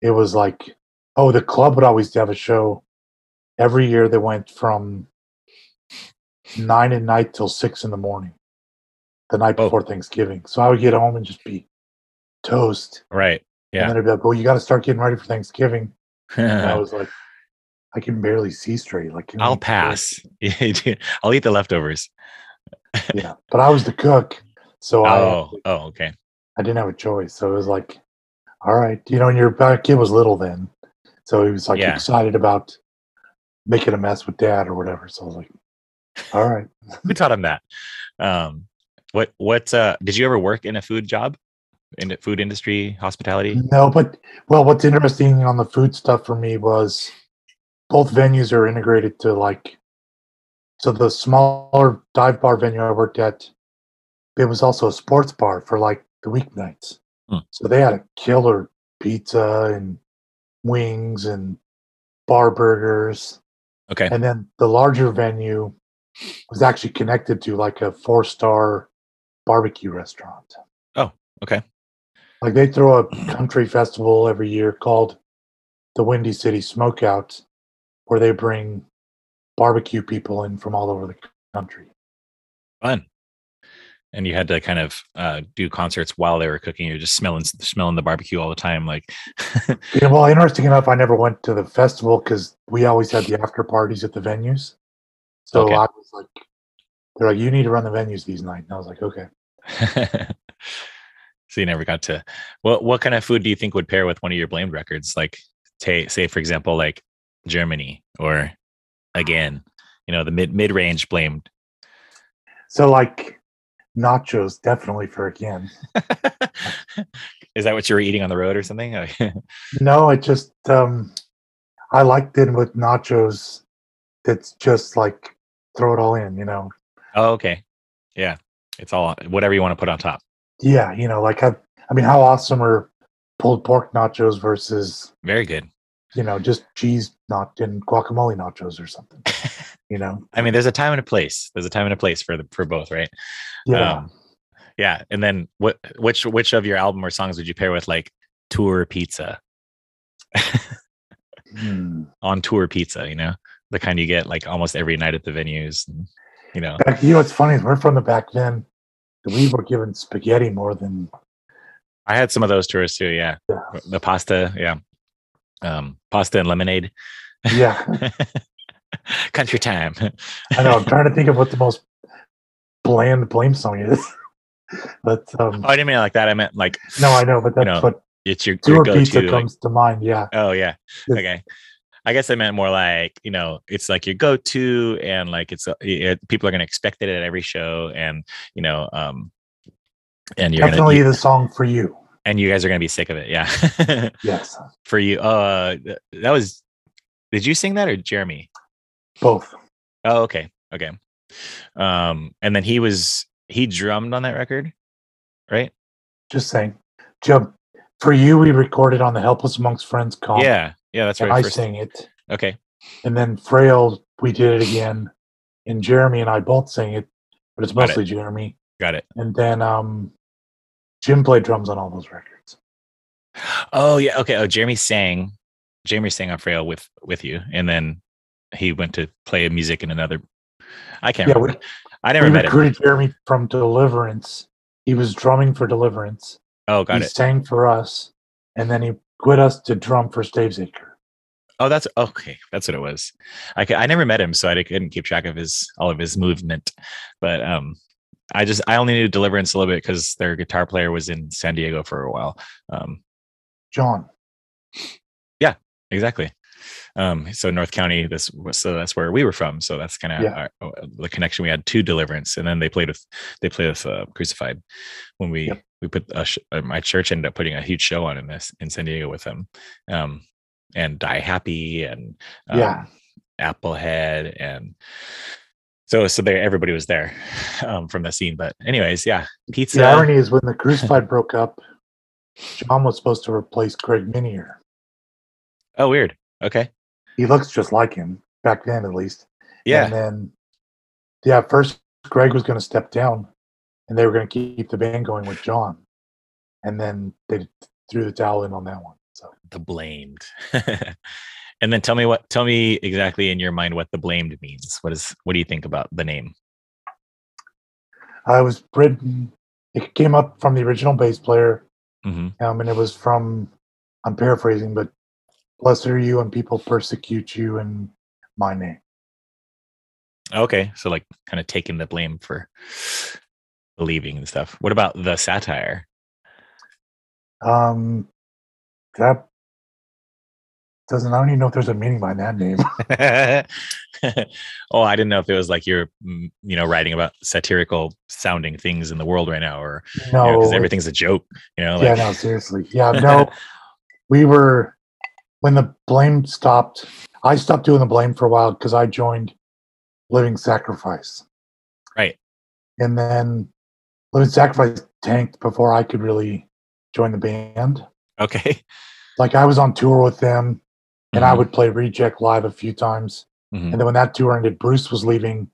it was like, oh, the club would always have a show every year They went from nine at night till six in the morning, the night Oh. before Thanksgiving. So I would get home and just be toast, right Yeah. and then it'd be like, well, you got to start getting ready for Thanksgiving. And I was like, I can barely see straight. Like I'll pass. I'll eat the leftovers. Yeah, but I was the cook, so I Oh, oh, okay. I didn't have a choice. So it was like, all right, you know, and your kid was little then, so he was like Yeah. excited about making a mess with dad or whatever. So I was like, all right. Who taught him that? Um, what what uh did you ever work in a food job? In the food industry, hospitality? No, but well, what's interesting on the food stuff for me was both venues are integrated to like, so the smaller dive bar venue I worked at, it was also a sports bar for like the weeknights. Hmm. So they had a killer pizza and wings and bar burgers. Okay. And then the larger venue was actually connected to like a four star barbecue restaurant. Oh, okay. Like they throw a country festival every year called the Windy City Smokeout, where they bring barbecue people in from all over the country. Fun. And you had to kind of uh, do concerts while they were cooking. You're just smelling smelling the barbecue all the time. Like, Yeah, well, interesting enough, I never went to the festival because we always had the after parties at the venues. So Okay. I was like, they're like, you need to run the venues these nights. And I was like, okay. so you never got to. What what kind of food do you think would pair with one of your blamed records? Like, ta say for example, like Germany or again, you know, the mid mid range blamed. So like nachos, definitely for again. Is that what you were eating on the road or something? No, it just um I liked it with nachos. That's just like throw it all in, you know. oh, okay. Yeah. It's all whatever you want to put on top. Yeah, you know, like I, I mean, how awesome are pulled pork nachos versus Very good. You know just cheese not and guacamole nachos or something. You know, I mean, there's a time and a place. There's a time and a place for the for both, right? yeah. Um, yeah. And then what which which of your album or songs would you pair with like tour pizza? Hmm. On tour pizza, you know? The kind you get like almost every night at the venues. And, you know. Back, you know, what's funny is we're from the back then. We were given spaghetti more than I had some of those tours too, yeah. yeah. The pasta, yeah. Um, pasta and lemonade. Yeah, Country time. I know. I'm trying to think of what the most bland blame song is, but um, Oh, I didn't mean it like that. I meant like no, I know, but that's know, what it's your, your go-to. pizza like- comes to mind. Yeah, oh yeah. Yes. Okay. I guess I meant more like you know it's like your go-to and like it's uh, it, people are going to expect it at every show and you know um and you're definitely gonna the song for you. And you guys are going to be sick of it yeah Yes, for you uh that was did you sing that or Jeremy both. oh okay okay um and then he was he drummed on that record right Just saying, Jump for you. We recorded on the Helpless Amongst Friends comp. yeah yeah that's right I first sang it. okay And then Frail, we did it again. And Jeremy and I both sang it, but it's Got mostly Jeremy. got it And then um Jim played drums on all those records. Oh yeah, okay. Oh, Jeremy sang. Jeremy sang on Frail with with you, and then he went to play music in another. I can't Yeah, remember. I We never met him. recruited Jeremy from Deliverance. He was drumming for Deliverance. Oh, got he it. sang for us, and then he quit us to drum for Stavesacre. Oh, that's okay. That's what it was. I I never met him, so I couldn't keep track of his all of his movement. But um, I just I only knew Deliverance a little bit because their guitar player was in San Diego for a while. Um, John. Yeah, exactly. Um, so North County, this was- so that's where we were from. So that's kind of Yeah. the connection we had to Deliverance, and then they played with they played with uh, Crucified when we Yep. we put sh- uh, my church ended up putting a huge show on in this in San Diego with them, um, and Die Happy and um, Yeah. Applehead and so so there everybody was there um, from the scene. But anyways, yeah, pizza. The irony is when the Crucified broke up, John was supposed to replace Greg Minier. oh, weird. Okay, He looks just like him back then, at least. yeah. And then, yeah, first Greg was going to step down, and they were going to keep the band going with John, and then they threw the towel in on that one. So the blamed and then tell me what tell me exactly in your mind what the blamed means what is what do you think about the name I was written. It came up from the original bass player, hmm um, and it was from. I'm paraphrasing, but Blessed are you and people persecute you in my name. Okay, so like kind of taking the blame for believing and stuff. What about the satire? Um, that doesn't. I don't even know if there's a meaning behind that name. oh, I didn't know if it was like you're, mm, you know, writing about satirical sounding things in the world right now, or No, because everything's a joke. You know, yeah, no, seriously, yeah, no. we were when the blame stopped. I stopped doing the blame for a while because I joined Living Sacrifice, right. and then Living Sacrifice tanked before I could really join the band. Okay. Like I was on tour with them, and I Mhm, would play Reject live a few times. mhm. And then when that tour ended, Bruce was leaving,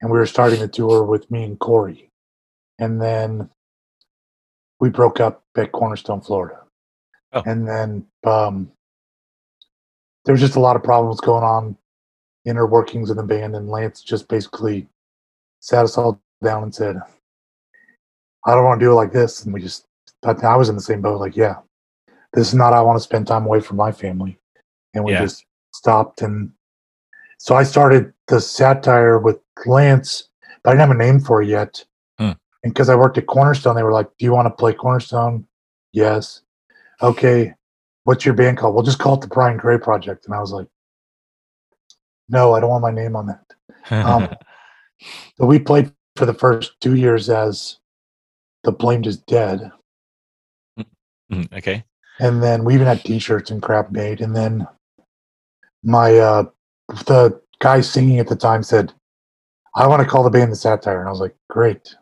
and we were starting the tour with me and Corey. And then we broke up at Cornerstone, Florida. Oh. And then um, there was just a lot of problems going on, inner workings in the band, and Lance just basically sat us all down and said, "I don't want to do it like this." And we just, I was in the same boat. Like, yeah, this is not. I want to spend time away from my family. And we Yeah. just stopped and so I started the satire with Lance, but I didn't have a name for it yet. Hmm. And because I worked at Cornerstone, they were like, Do you want to play Cornerstone? Yes. Okay. What's your band called? We'll just call it the Bryan Gray Project. And I was like, No, I don't want my name on that. um, So we played for the first two years as The Blamed is Dead. Mhm, okay. And then we even had t shirts and crap made. And then my, uh, the guy singing at the time said, I want to call the band the Satire. And I was like, Great.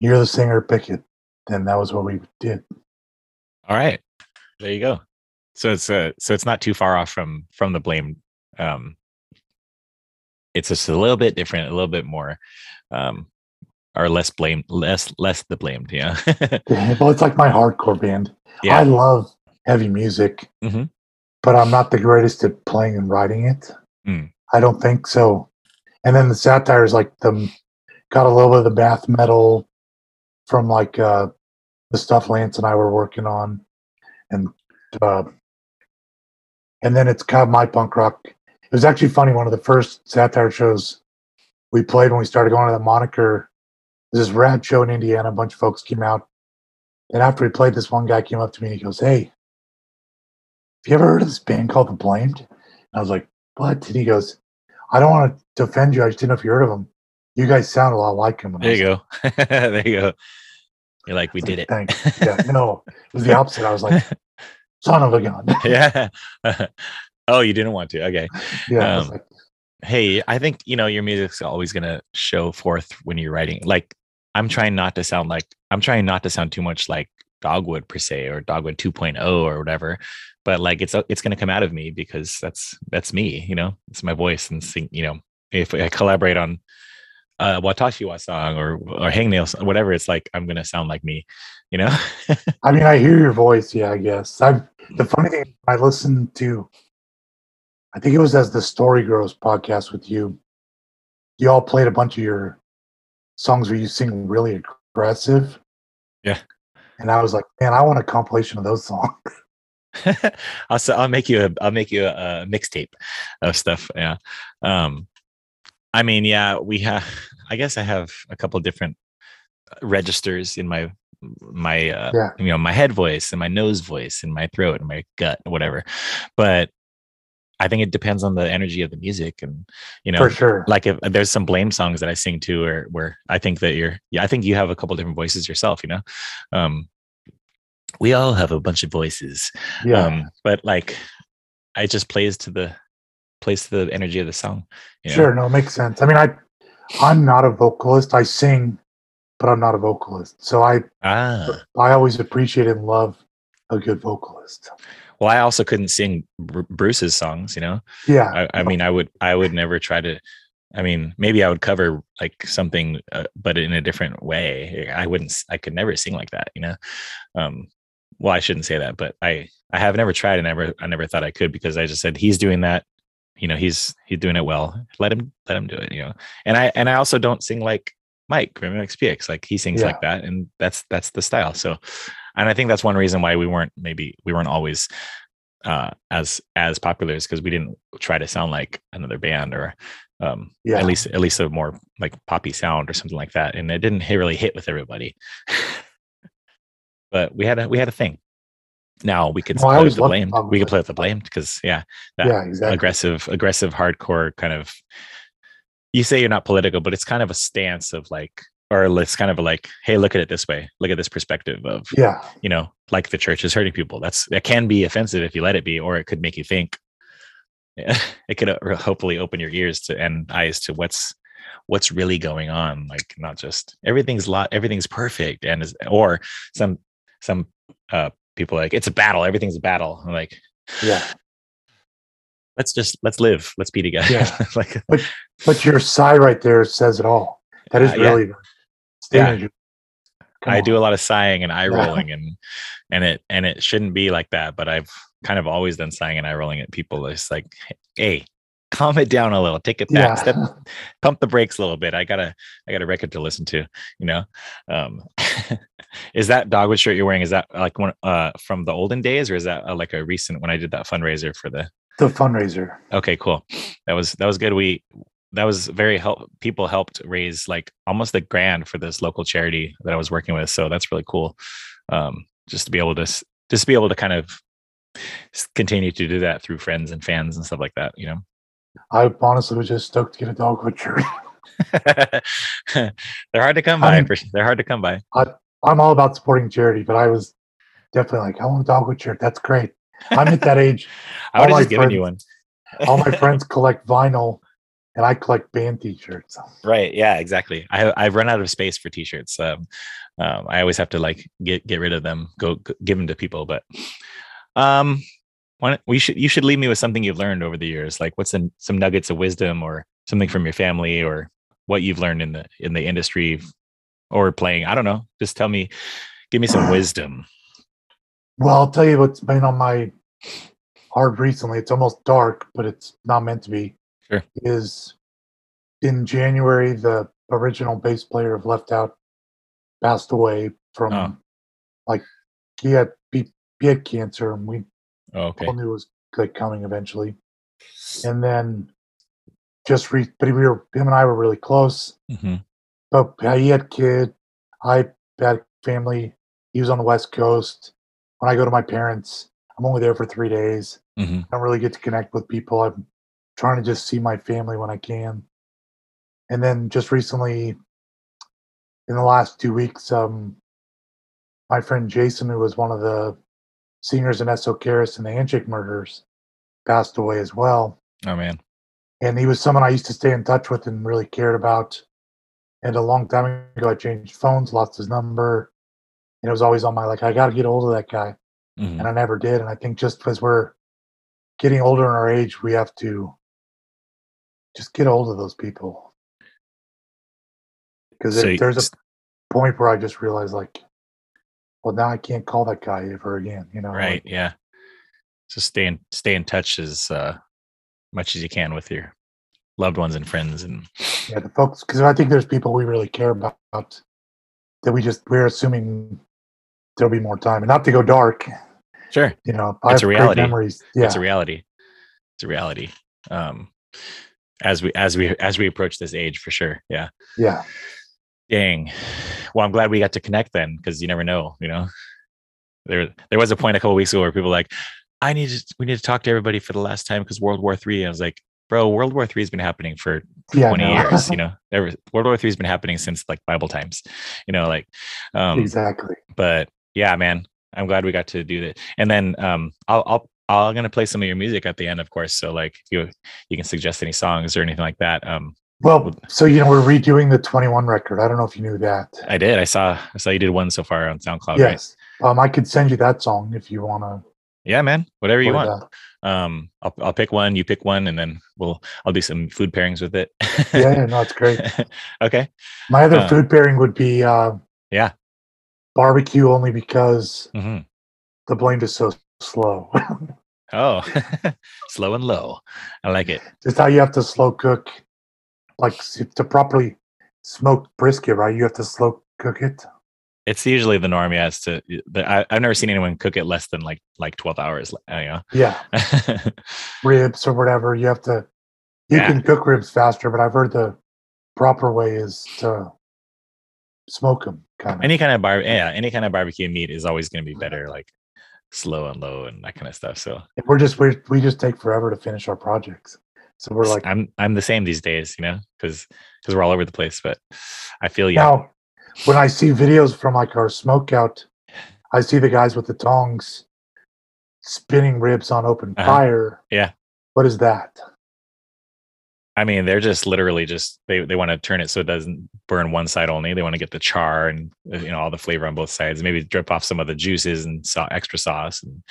You're the singer, pick it. And that was what we did. All right. There you go. So it's uh so it's not too far off from from the blame. Um it's just a little bit different, a little bit more um or less blamed less less the blamed, yeah. well, it's like my hardcore band. I love heavy music, Mhm. But I'm not the greatest at playing and writing it. Mm. I don't think so. And then the satire is like the got a little bit of the bath metal from like uh, the stuff Lance and I were working on, and uh, and then it's kind of my punk rock. It was actually funny. One of the first satire shows we played when we started going to the moniker. This rad show in Indiana. A bunch of folks came out, and after we played, this one guy came up to me and he goes, "Hey, you ever heard of this band called The Blamed?" And I was like, "What?" And he goes, "I don't want to offend you. I just didn't know if you heard of them. You guys sound a lot like them." And I There you go. there you go. You're like, we like, did it. Thanks. Yeah, no, it was the opposite. I was like, "Son of a gun." yeah. oh, you didn't want to. Okay. yeah, I Um, like, hey i think you know your music's always going to show forth when you're writing like i'm trying not to sound like i'm trying not to sound too much like dogwood per se or dogwood 2.0 or whatever but like it's it's going to come out of me because that's that's me you know it's my voice and sing you know if i collaborate on uh Watashi Wa song or or hangnail song, whatever it's like i'm going to sound like me you know I mean, I hear your voice. Yeah, I guess. I. The funny thing, I listened to. I think it was as the Story Girls podcast with you. You all played a bunch of your songs where you sing really aggressive. Yeah. And I was like, man, I want a compilation of those songs. I'll s- I'll make you a I'll make you a, a mixtape of stuff. Yeah. Um, I mean, yeah, we have. I guess I have a couple different registers in my my uh, Yeah. you know my head voice and my nose voice and my throat and my gut whatever, but I think it depends on the energy of the music and you know For sure. like if there's some blame songs that I sing too, or where I think that you're yeah I think you have a couple different voices yourself you know um we all have a bunch of voices yeah. um but like i just plays to the plays to the energy of the song you know? Sure. No, it makes sense. I mean, I, I'm not a vocalist. I sing, but I'm not a vocalist. So I, ah I always appreciate and love a good vocalist. Well i also couldn't sing Bru- bruce's songs you know? Yeah. I, I mean i would i would never try to i mean maybe i would cover like something uh, but in a different way. I wouldn't I could never sing like that you know? Um well i shouldn't say that but i i have never tried and never i never thought i could because i just said he's doing that you know he's he's doing it well. Let him let him do it you know? And i and i also don't sing like mike from xpx like he sings Yeah. like that and that's that's the style. So and i think that's one reason why we weren't maybe we weren't always uh, as as popular is because we didn't try to sound like another band or um, Yeah. at least at least a more like poppy sound or something like that, and it didn't really hit with everybody. but we had a we had a thing. Now we could No, play with the blame. We could play with the blame because yeah, that yeah, exactly. aggressive aggressive hardcore kind of. You say you're not political, but it's kind of a stance of like, or it's kind of like, hey, look at it this way. Look at this perspective of Yeah, you know, like the church is hurting people. That's that can be offensive if you let it be, or it could make you think. Yeah, it could uh, hopefully open your ears to and eyes to what's what's really going on. Like not just everything's lot, everything's perfect, and is or some some uh people like it's a battle, everything's a battle. I'm like yeah. let's just let's live, let's be together. Yeah. like But but your sigh right there says it all. That is Uh, really the Come I on. do a lot of sighing and eye Yeah. rolling and and it and it shouldn't be like that, but I've kind of always done sighing and eye rolling at people. It's like, hey, calm it down a little, take it back, Yeah. step, pump the brakes a little bit. I got a I got a record to listen to, you know. Um is that dogwood shirt you're wearing? Is that like one uh from the olden days or is that uh, like a recent when I did that fundraiser for the the fundraiser. Okay, cool. That was that was good. We that was very help. People helped raise like almost a grand for this local charity that I was working with. So that's really cool. Um, just to be able to just be able to kind of continue to do that through friends and fans and stuff like that. You know, I honestly was just stoked to get a dogwood shirt. they're hard to come I by. they're hard to come by. I'm all about supporting charity, but I was definitely like, I want a dogwood shirt. That's great. I'm at that age. I would have just given you one. All my friends collect vinyl, and I collect band T-shirts. Right. Yeah, exactly. I I've run out of space for t-shirts. Um, um, I always have to like get get rid of them, go, g give them to people. But um, why don't- we should you should leave me with something you've learned over the years. Like what's some some nuggets of wisdom or something from your family or what you've learned in the in the industry or playing. I don't know. Just tell me, give me some wisdom. Well, I'll tell you what's been on my heart recently. It's almost dark, but it's not meant to be. Sure. Is in January the original bass player of Left Out passed away from Oh. like he had he, he had cancer, and we Oh, okay. all knew it was like coming eventually. And then just re- but we were him and I were really close. hmm But he had kid, I had family. He was on the West Coast. When I go to my parents, I'm only there for three days. hmm I don't really get to connect with people. I'm trying to just see my family when I can. And then just recently, in the last two weeks, um, my friend Jason, who was one of the seniors in S.O. Karis and the Handshake Murders, passed away as well. Oh man. And he was someone I used to stay in touch with and really cared about. And a long time ago, I changed phones, lost his number. And it was always on my like, I got to get hold of that guy Mhm. and I never did. And I think just because we're getting older in our age, we have to just get hold of those people. Because So there's a point where I just realized, like, well, now I can't call that guy ever again. You know, right like, yeah so stay in stay in touch as uh much as you can with your loved ones and friends and yeah, the folks. Because I think there's people we really care about that we just we're assuming there'll be more time, and not to go dark. sure You know, It's a reality. memories. Yeah, it's a reality it's a reality um as we as we as we approach this age for sure yeah yeah, dang well i'm glad we got to connect then because you never know you know there there was a point a couple weeks ago where people were like i need to we need to talk to everybody for the last time because world war three i was like bro world war three has been happening for yeah. 20 no. years you know world war three has been happening since like bible times you know like um exactly. but yeah man i'm glad we got to do that and then um i'll i'll i'm gonna play some of your music at the end of course so like you you can suggest any songs or anything like that um Well, so you know, we're redoing the 21 record. I don't know if you knew that. i did i saw i saw you did one so far on soundcloud right yes. Um, I could send you that song if you want to. yeah man whatever you want um I'll, I'll pick one you pick one and then we'll i'll do some food pairings with it Yeah, yeah, no, it's great. okay My other Uh, food pairing would be uh, yeah barbecue, only because hmm the blend is so slow. oh slow and low i like it Just how you have to slow cook, like to properly smoke brisket, right? You have to slow cook it. It's usually the norm. Yeah, it's to. But I, I've never seen anyone cook it less than like like twelve hours. You know. Yeah, ribs or whatever. You have to. You Yeah. can cook ribs faster, but I've heard the proper way is to smoke them. Kind of. any kind of bar, yeah, any kind of barbecue meat is always going to be better. Like slow and low and that kind of stuff. So We're just we we just take forever to finish our projects. So we're like I'm I'm the same these days. You know, because because we're all over the place. But I feel you. now when I see videos from like our smoke out, I see the guys with the tongs spinning ribs on open Uh-huh. fire. Yeah. What is that? I mean, they're just literally just they they want to turn it so it doesn't burn one side only. They want to get the char and uh, you know all the flavor on both sides. Maybe drip off some of the juices and so, extra sauce. And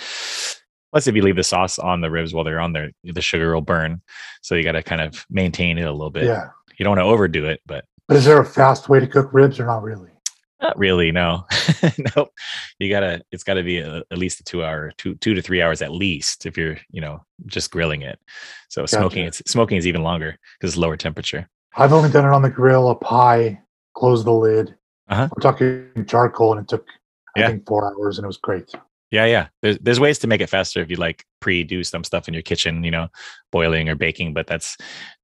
plus, if you leave the sauce on the ribs while they're on there, the sugar will burn. So you got to kind of maintain it a little bit. Yeah. You don't want to overdo it, but But is there a fast way to cook ribs or not really? Not really. No, nope. You gotta. It's got to be a, at least a two hour, two two to three hours at least if you're you know just grilling it. So smoking Gotcha. it's smoking is even longer because it's lower temperature. I've only done it on the grill up high, close the lid. Uh-huh. We're talking charcoal and it took I Yeah. think four hours and it was great. Yeah, yeah. There's there's ways to make it faster if you like pre-do some stuff in your kitchen, you know, boiling or baking, but that's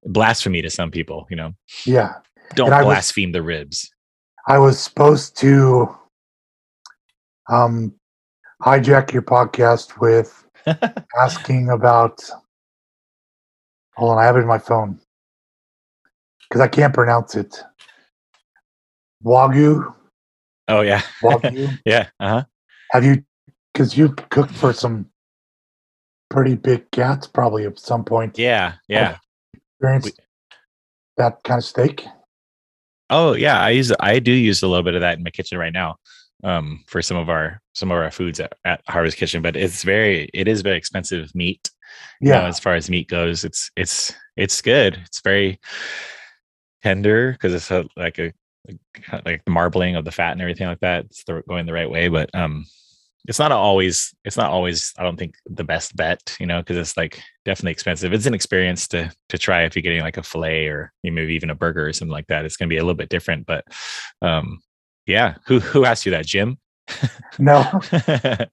blasphemy to some people, you know. Yeah. Don't I was- blaspheme the ribs. I was supposed to um hijack your podcast with asking about hold on, I have it in my phone. Because I can't pronounce it. Wagyu. Oh yeah. Wagyu. yeah. Uh-huh. have you because you cooked for some pretty big cats probably at some point. Yeah. Yeah. Experienced that kind of steak. Oh yeah. I use I do use a little bit of that in my kitchen right now. Um, for some of our some of our foods at, at Harvest Kitchen, but it's very it is very expensive meat. you know, Yeah. as far as meat goes it's it's it's good it's very tender because it's a, like a like- like the marbling of the fat and everything like that it's the, going the right way but um it's not always it's not always i don't think the best bet you know because it's like definitely expensive it's an experience to to try if you're getting like a fillet or you maybe even a burger or something like that it's going to be a little bit different but um yeah who who asked you that jim No.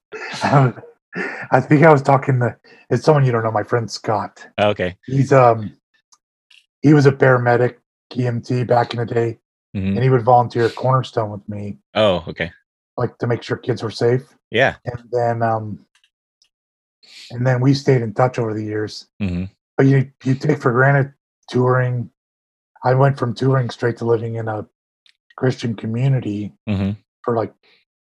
I think I was talking to it's someone you don't know, my friend Scott. okay He's um he was a paramedic EMT back in the day, Mhm. and he would volunteer at Cornerstone with me, oh okay like to make sure kids were safe. Yeah And then um and then we stayed in touch over the years. hmm But you you take for granted touring. I went from touring straight to living in a Christian community hmm for like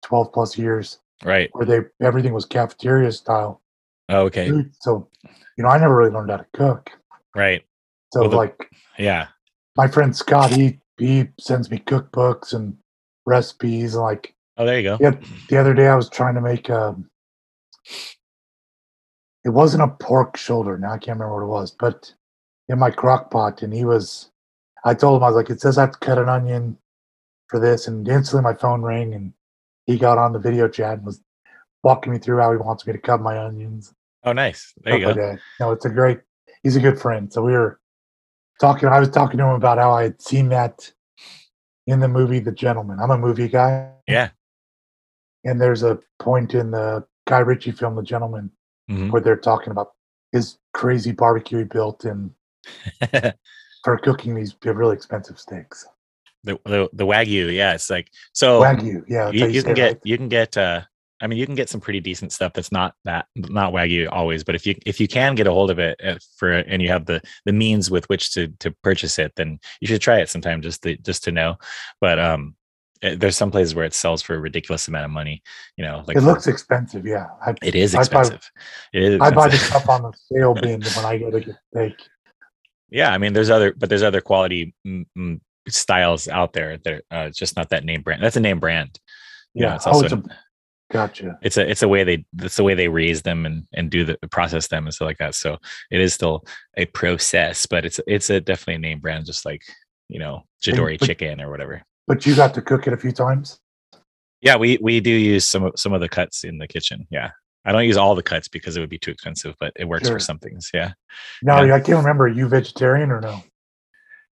twelve plus years, right where they everything was cafeteria style oh, okay. So, you know, I never really learned how to cook. right So, Well, the- like yeah my friend Scott, he he sends me cookbooks and recipes. And like Oh, there you go. Yeah. the other day, I was trying to make um It wasn't a pork shoulder. Now I can't remember what it was, but in my crock pot, and he was. I told him I was like, it says I have to cut an onion for this, and instantly my phone rang, and he got on the video chat and was walking me through how he wants me to cut my onions. Oh, nice. There you go. like. No, it's a great. He's a good friend. So we were talking. I was talking to him about how I had seen that in the movie The Gentlemen. I'm a movie guy, Yeah. And there's a point in the Guy Ritchie film The Gentlemen Mhm. where they're talking about his crazy barbecue he built and for cooking these really expensive steaks. the, the the wagyu, yeah, it's like so. Wagyu, yeah. you, you can get right? you can get uh i mean you can get some pretty decent stuff that's not that not wagyu always but if you if you can get a hold of it uh, for and you have the the means with which to to purchase it then you should try it sometime just to just to know but um there's some places where it sells for a ridiculous amount of money you know like it for- looks expensive. Yeah, I, it is I buy- expensive I buy the stuff on the sale bin when I go to get steak. yeah i mean there's other but there's other quality mm, mm, styles out there that are uh, just not that name brand that's a name brand You know, Yeah. it's oh, it's a gotcha. it's a it's a way they it's the way they raise them and and do the process them and stuff like that. So it is still a process, but it's it's a definitely a name brand, just like you know Jidori but- chicken or whatever. But you got to cook it a few times. Yeah, we we do use some of some of the cuts in the kitchen. Yeah, I don't use all the cuts because it would be too expensive, but it works Sure. for some things. Yeah. No, Yeah. I can't remember. Are you vegetarian or no?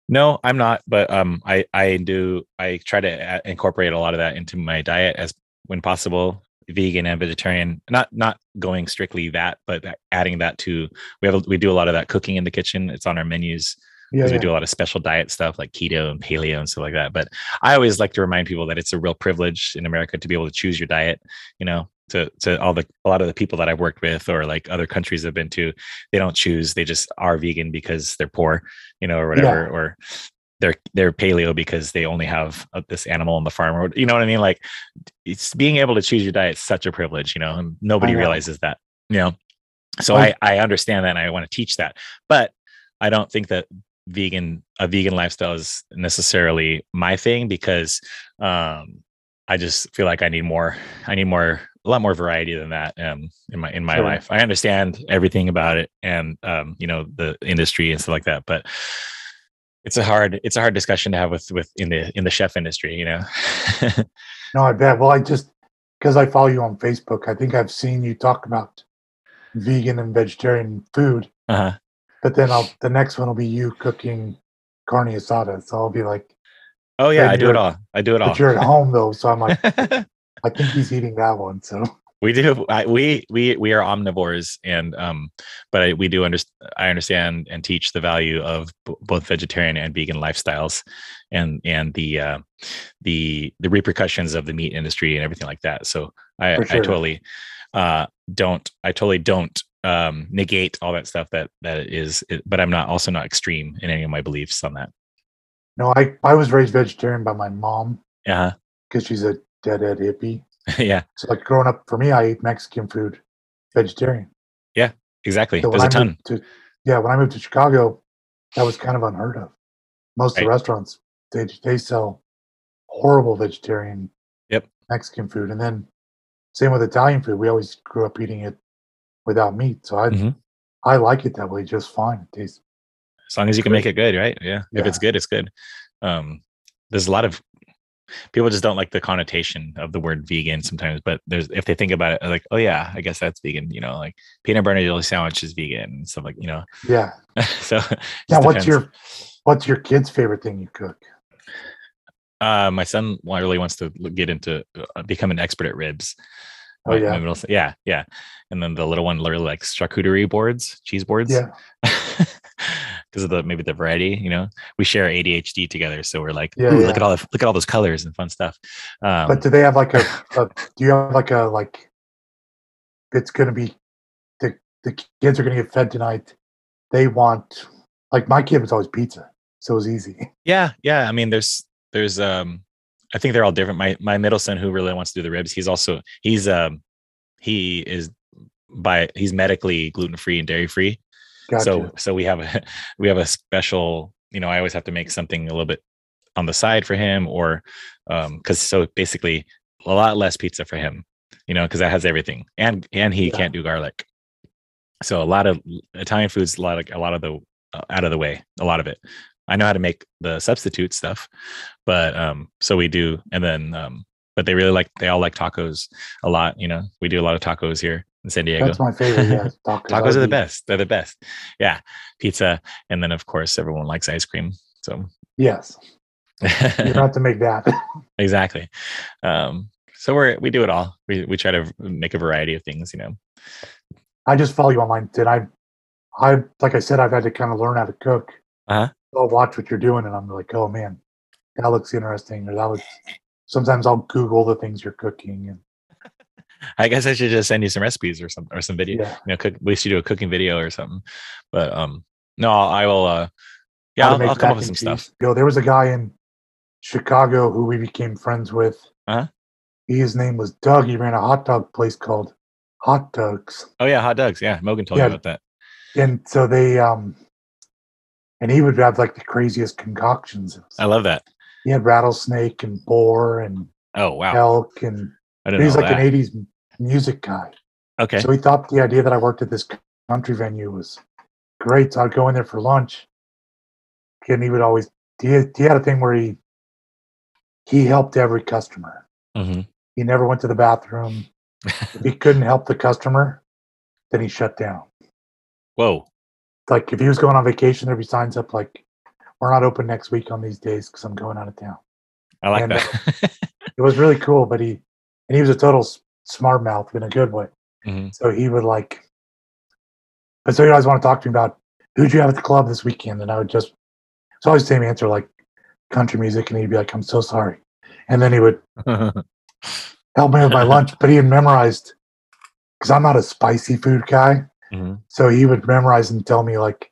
No, I'm not, but um, I I do I try to incorporate a lot of that into my diet as when possible, vegan and vegetarian. Not not going strictly that, but adding that to we have a, we do a lot of that cooking in the kitchen. It's on our menus because yeah. we do a lot of special diet stuff like keto and paleo and stuff like that. But I always like to remind people that it's a real privilege in America to be able to choose your diet. You know, to to all the a lot of the people that I've worked with or like other countries I've been to, they don't choose. They just are vegan because they're poor, you know, or whatever, or they're they're paleo because they only have uh, this animal on the farm, or you know what I mean. Like, it's being able to choose your diet is such a privilege, you know, and nobody realizes that, you know. So I I understand that, and I want to teach that, but I don't think that vegan a vegan lifestyle is necessarily my thing because um I just feel like I need more I need more a lot more variety than that um in my in my Sure. life. I understand everything about it and um you know the industry and stuff like that but it's a hard it's a hard discussion to have with with in the in the chef industry, you know. No, I bet. Well, I just because I follow you on Facebook, I think I've seen you talk about vegan and vegetarian food. uh-huh. But then I'll the next one will be you cooking carne asada. So I'll be like, Oh yeah, I do it all. I do it all. but you're at home though, so I'm like, I think he's eating that one. So we do I, we we we are omnivores and um but I, we do understand i understand and teach the value of b- both vegetarian and vegan lifestyles and and the uh the the repercussions of the meat industry and everything like that so i For i totally uh don't i totally don't um negate all that stuff that that is. it, but i'm not also not extreme in any of my beliefs on that no, I I was raised vegetarian by my mom yeah because she's a deadhead hippie. yeah So like growing up for me, I ate Mexican food, vegetarian. Yeah, exactly So there's a I ton to yeah, when I moved to Chicago, that was kind of unheard of. Most of the restaurants they they sell horrible vegetarian Yep. Mexican food, and then same with Italian food. We always grew up eating it without meat, so I Mhm. I like it that way just fine. It tastes as long as you can make it good right yeah, if it's good it's good um there's a lot of people just don't like the connotation of the word vegan sometimes but there's if they think about it like oh yeah i guess that's vegan you know like peanut butter and jelly sandwich is vegan and stuff like you know yeah. so Now, what's depends. your what's your kid's favorite thing you cook? uh my son really wants to get into uh, become an expert at ribs Oh, yeah. middle yeah yeah and then the little one literally likes charcuterie boards cheese boards Yeah, because of the maybe the variety you know we share adhd together so we're like Yeah, yeah. look at all the, look at all those colors and fun stuff um but do they have like a, a do you have like a like? It's gonna be the the kids are gonna get fed tonight. They want like my kid was always pizza, so it was easy. yeah yeah i mean there's there's um i think they're all different. My my middle son who really wants to do the ribs he's also he's um he is by he's medically gluten free and dairy free Gotcha. so so we have a we have a special you know i always have to make something a little bit on the side for him or um because so basically a lot less pizza for him you know because that has everything. And and he Yeah. can't do garlic. So a lot of italian foods a lot of a lot of the uh, out of the way a lot of it i know how to make the substitute stuff but um so we do and then um but they really like they all like tacos a lot you know we do a lot of tacos here in san diego That's my favorite. Yeah, tacos. Tacos are the best. They're the best. Yeah. Pizza. And then of course everyone likes ice cream. So Yes, you have to make that. exactly. Um, so we're we do it all. We we try to make a variety of things, you know. I just follow you online. Did I? I like I said, I've had to kind of learn how to cook. Uh-huh. I'll watch what you're doing, and I'm like, oh man, that looks interesting, or that was. Sometimes I'll Google the things you're cooking, and I guess I should just send you some recipes or some or some video. yeah, You know, cook we should do a cooking video or something. But um no, I will uh yeah, I'll, I'll come up with some and stuff. cheese. Yo, there was a guy in Chicago who we became friends with. Uh-huh. He, his name was Doug. He ran a hot dog place called Hot Doug's. Oh yeah, Hot Doug's. Yeah, Mogan told Yeah. me about that. and so they um and he would have like the craziest concoctions I love that. he had rattlesnake and boar and Oh wow. elk and he's like that. an 80s music guy okay. so he thought the idea that i worked at this country venue was great so i'd go in there for lunch and he would always he had, he had a thing where he he helped every customer hmm he never went to the bathroom if he couldn't help the customer then he shut down Whoa. Like if he was going on vacation there'd be signs up like we're not open next week on these days because I'm going out of town. I like And, uh, that. It was really cool, but he and he was a total smart mouth in a good way. Mhm. So he would like, but so you always want to talk to me about who'd you have at the club this weekend, and I would just it's always the same answer like country music, and he'd be like, "I'm so sorry," and then he would help me with my lunch, but he had memorized because I'm not a spicy food guy, Mhm. so he would memorize and tell me like,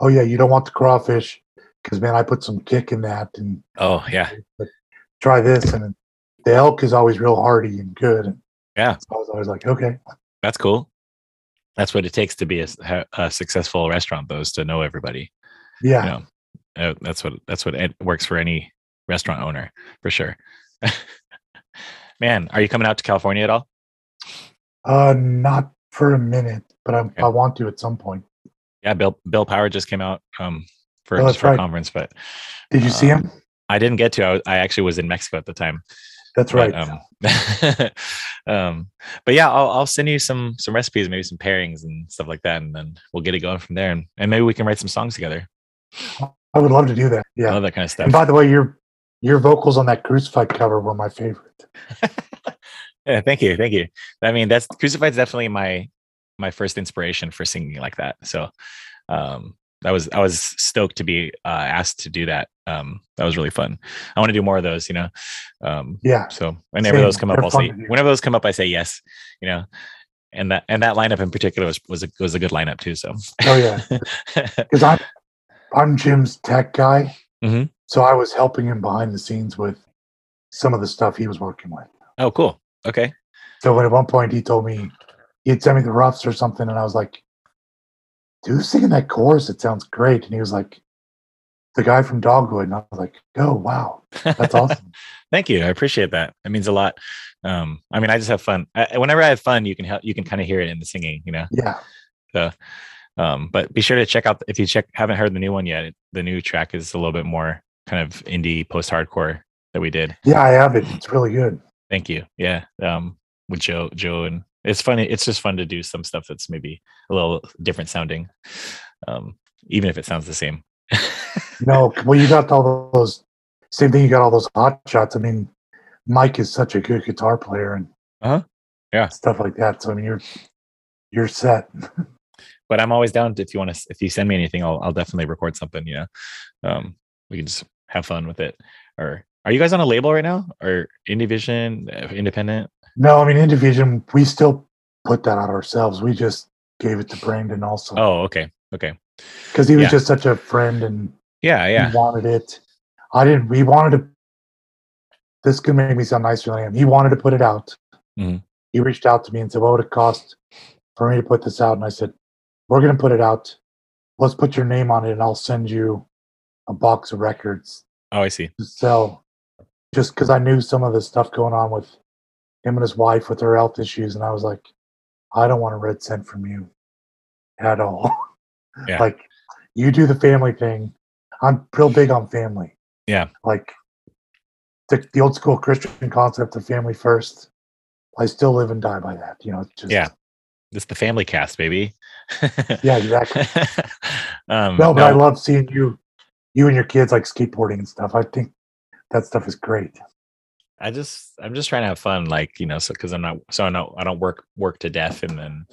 "Oh yeah, you don't want the crawfish because man, I put some kick in that, and Oh yeah, try this." And the elk is always real hearty and good. And Yeah. so I was always like, "Okay, that's cool. That's what it takes to be a, a successful restaurant, though, is to know everybody. yeah." You know, Uh, that's what that's what it works for any restaurant owner for sure. Man, are you coming out to California at all? Uh, not for a minute, but Okay. I want to at some point. Yeah, Bill Bill Power just came out um for, Oh, for a conference, but Did you see Um, him? I didn't get to. I, was, I actually was in Mexico at the time. That's but, right. um, um, but yeah, I'll, I'll send you some some recipes, maybe some pairings and stuff like that, and then we'll get it going from there, and, and maybe we can write some songs together. I would love to do that. Yeah. All that kind of stuff. and by the way, your your vocals on that crucified cover were my favorite. yeah, thank you, thank you. I mean, that's Crucified's definitely my my first inspiration for singing like that. So, um, that was I was stoked to be uh, asked to do that. Um, that was really fun. I want to do more of those, you know. Um, Yeah. so whenever Same. those come up, They're I'll say whenever those come up, I say yes, you know. And that and that lineup in particular was was a was a good lineup too. So, Oh yeah. Because I'm I'm Jim's tech guy, Mhm. so I was helping him behind the scenes with some of the stuff he was working with. oh, cool. Okay. So when at one point he told me he'd send me the roughs or something, and I was like, "Dude, who's singing that chorus? It sounds great." And he was like, "The guy from Dogwood," and I was like, "Oh wow, that's awesome." Thank you. I appreciate that. It means a lot. Um, I mean, I just have fun. I, whenever I have fun, you can help. You can kind of hear it in the singing, you know. yeah, So, um, but be sure to check out if you check haven't heard the new one yet. The new track is a little bit more kind of indie post hardcore that we did. yeah, I have it. It's really good. Thank you. Yeah. Um, with Joe, Joe, and it's funny. It's just fun to do some stuff that's maybe a little different sounding, um, even if it sounds the same. No, well, you got all those. Same thing. You got all those hot shots. I mean, Mike is such a good guitar player and Uh-huh. Yeah. stuff like that. So I mean, you're you're set. but I'm always down to, if you want to if you send me anything, I'll I'll definitely record something. You know, um, we can just have fun with it. Or are you guys on a label right now, or Indivision, independent? No, I mean, in division, we still put that out ourselves. We just gave it to Brandon also Oh, okay, okay, because he was yeah. just such a friend and yeah, yeah. he wanted it. I didn't. We wanted to. This could make me sound nicer than I am. He wanted to put it out. Mhm. He reached out to me and said, "What would it cost for me to put this out?" And I said, "We're going to put it out. Let's put your name on it, and I'll send you a box of records Oh, I see. to sell." Just because I knew some of the stuff going on with him and his wife with her health issues, and I was like, "I don't want a red cent from you at all." Yeah. like, you do the family thing. I'm real big on family Yeah, like the, the old school Christian concept of family first. I still live and die by that. You know, it's just yeah. It's the family cast, baby. yeah, exactly. um, No, but I love seeing you, you and your kids like skateboarding and stuff. I think that stuff is great. I just I'm just trying to have fun, like you know, so because I'm not so I don't I don't work work to death, and then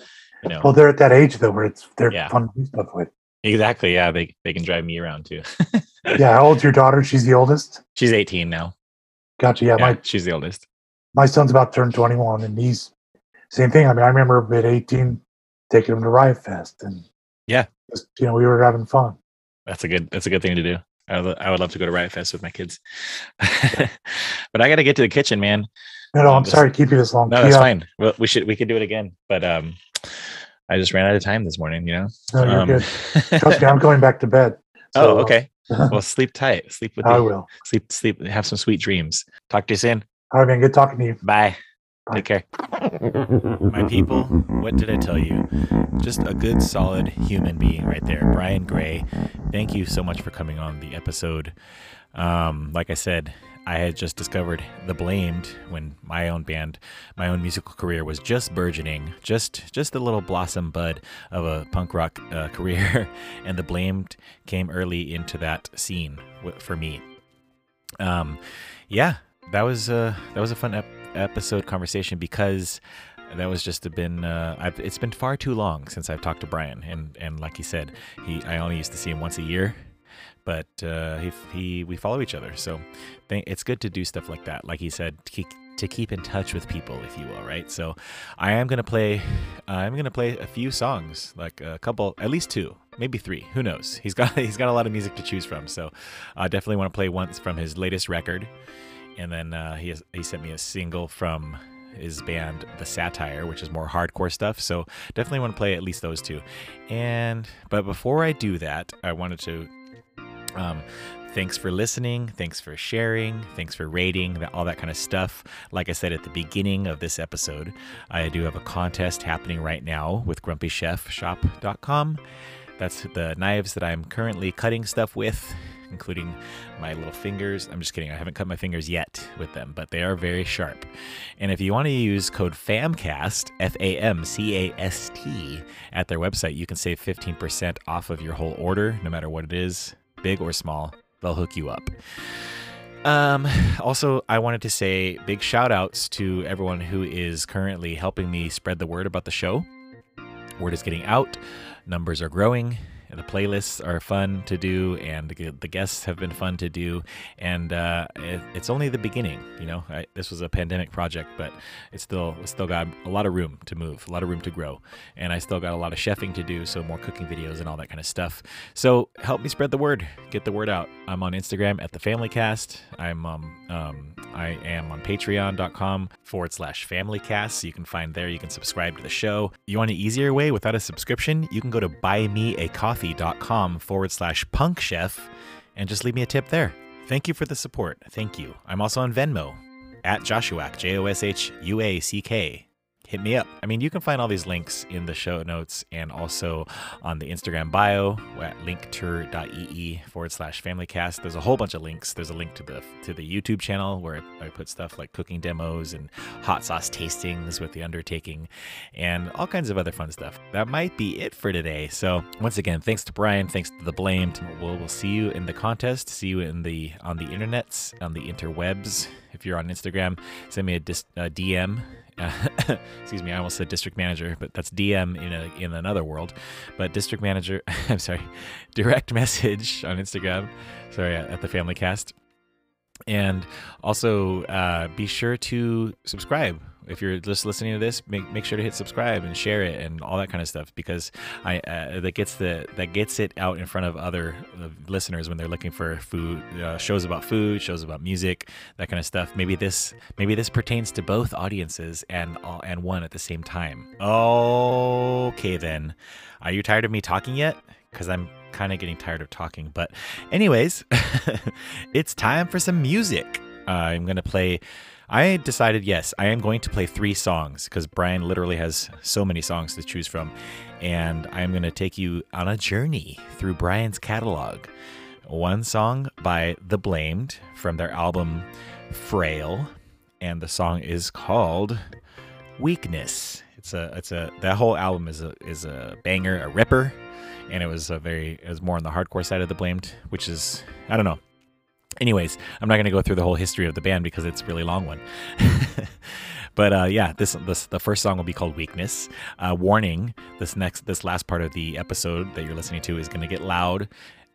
you know Well, they're at that age though where it's they're Yeah. fun to do stuff with. exactly yeah they they can drive me around too. Yeah, how old's your daughter? She's the oldest. She's 18 now. Gotcha. Yeah, Yeah, my she's the oldest. my son's about to turn 21, and he's same thing. I mean, I remember at 18 taking him to Riot Fest, and Yeah. just, you know, we were having fun. That's a good. That's a good thing to do. I would, I would love to go to Riot Fest with my kids, but I got to get to the kitchen, man. No, no, I'm this- sorry to keep you this long. No, that's Yeah, fine. Well, we should we could do it again, but um, I just ran out of time this morning. You know. No, you're Um, good. Trust me, I'm going back to bed. oh, So, uh, okay. Well, sleep tight. Sleep with I will. Sleep, sleep. Have some sweet dreams. Talk to you soon. All right, man. Good talking to you. Bye. Take care. My people, what did I tell you? Just a good, solid human being right there. Bryan Gray, thank you so much for coming on the episode. Um, like I said, I had just discovered The Blamed when my own band, my own musical career was just burgeoning, just just the little blossom bud of a punk rock uh, career, and The Blamed came early into that scene for me. Um, yeah, that was uh, that was a fun ep- episode conversation because that was just been uh, it's been far too long since I've talked to Bryan, and and like he said, he I only used to see him once a year, but uh, he, he we follow each other, so it's good to do stuff like that. Like he said, to keep, to keep in touch with people, if you will, right? So I am gonna play I'm gonna play a few songs, like a couple, at least two, maybe three. Who knows? He's got he's got a lot of music to choose from, so I definitely want to play once from his latest record, and then uh, he has, he sent me a single from his band The Satire, which is more hardcore stuff. So definitely want to play at least those two. And but before I do that, I wanted to um, thanks for listening. Thanks for sharing. Thanks for rating, all that kind of stuff. Like I said at the beginning of this episode, I do have a contest happening right now with grumpychefshop.com. That's the knives that I'm currently cutting stuff with, including my little fingers. I'm just kidding. I haven't cut my fingers yet with them, but they are very sharp. And if you want to use code FAMCAST, F A M C A S T, at their website, you can save 15% off of your whole order, no matter what it is, big or small. They'll hook you up. Um, also, I wanted to say big shout outs to everyone who is currently helping me spread the word about the show. Word is getting out, numbers are growing, the playlists are fun to do, and the, guests have been fun to do. And uh, it, it's only the beginning. You know, I, this was a pandemic project, but it's still it's still got a lot of room to move, a lot of room to grow, and I still got a lot of chefing to do, so more cooking videos and all that kind of stuff. So help me spread the word, get the word out. I'm on Instagram at the Family Cast. I'm um, um I am on Patreon.com forward slash FamilyCast. So you can find there. You can subscribe to the show. You want an easier way without a subscription? You can go to buymeacoffee.com forward slash punk chef and just leave me a tip there. Thank you for the support. Thank you. I'm also on Venmo at Joshuack, J O S H U A C K. Hit me up. I mean, you can find all these links in the show notes and also on the Instagram bio at linktr.ee forward slash familycast. There's a whole bunch of links. There's a link to the to the YouTube channel where I put stuff like cooking demos and hot sauce tastings with the undertaking and all kinds of other fun stuff. That might be it for today. So once again, thanks to Bryan, thanks to the blamed. We'll, we'll see you in the contest. See you in the on the internets, on the interwebs. If you're on Instagram, send me a, dis, a DM uh, excuse me, I almost said district manager, but that's DM in a, in another world. But district manager, I'm sorry, direct message on Instagram. Sorry, at the Family Cast, and also uh, be sure to subscribe if you're just listening to this, make, make sure to hit subscribe and share it and all that kind of stuff because I uh, that gets the that gets it out in front of other uh, listeners when they're looking for food uh, shows about food, shows about music, that kind of stuff. Maybe this maybe this pertains to both audiences and all and one at the same time. Okay then, are you tired of me talking yet? Because I'm kind of getting tired of talking. But anyways, it's time for some music. Uh, I'm gonna play. I decided, yes, I am going to play three songs because Bryan literally has so many songs to choose from. And I'm going to take you on a journey through Bryan's catalog. One song by The Blamed from their album Frail. And the song is called Weakness. It's a, it's a, that whole album is a, is a banger, a ripper. And it was a very, it was more on the hardcore side of The Blamed, which is, I don't know, Anyways, I'm not going to go through the whole history of the band because it's a really long one. but uh, yeah, this, this the first song will be called "Weakness." Uh, warning: this next this last part of the episode that you're listening to is going to get loud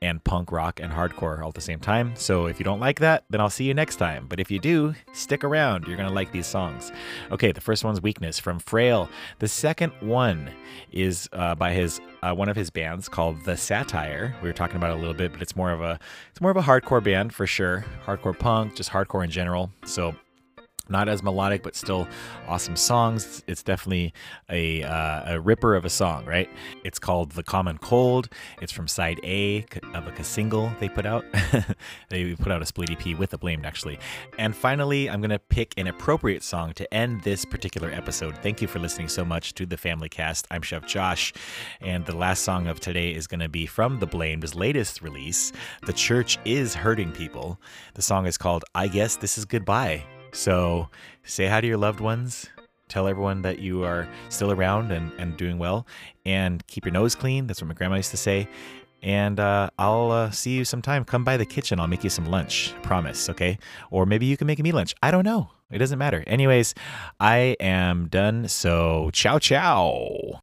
and punk rock and hardcore all at the same time. So if you don't like that, then I'll see you next time. But if you do, stick around. You're going to like these songs. Okay, the first one's Weakness from Frail. The second one is uh, by his uh, one of his bands called The Satire. We were talking about a little bit, but it's more of a it's more of a hardcore band for sure. Hardcore punk, just hardcore in general. So not as melodic, but still awesome songs. It's definitely a, uh, a ripper of a song, right? It's called The Common Cold. It's from side A of a single they put out. they put out a split EP with The Blamed, actually. And finally, I'm going to pick an appropriate song to end this particular episode. Thank you for listening so much to the Family Cast. I'm Chef Josh, and the last song of today is going to be from The Blamed's latest release, The Church is Hurting People. The song is called I Guess This Is Goodbye. So say hi to your loved ones. Tell everyone that you are still around and, and doing well. And keep your nose clean. That's what my grandma used to say. And uh, I'll uh, see you sometime. Come by the kitchen. I'll make you some lunch. Promise, okay? Or maybe you can make me lunch. I don't know. It doesn't matter. Anyways, I am done. So, ciao, ciao.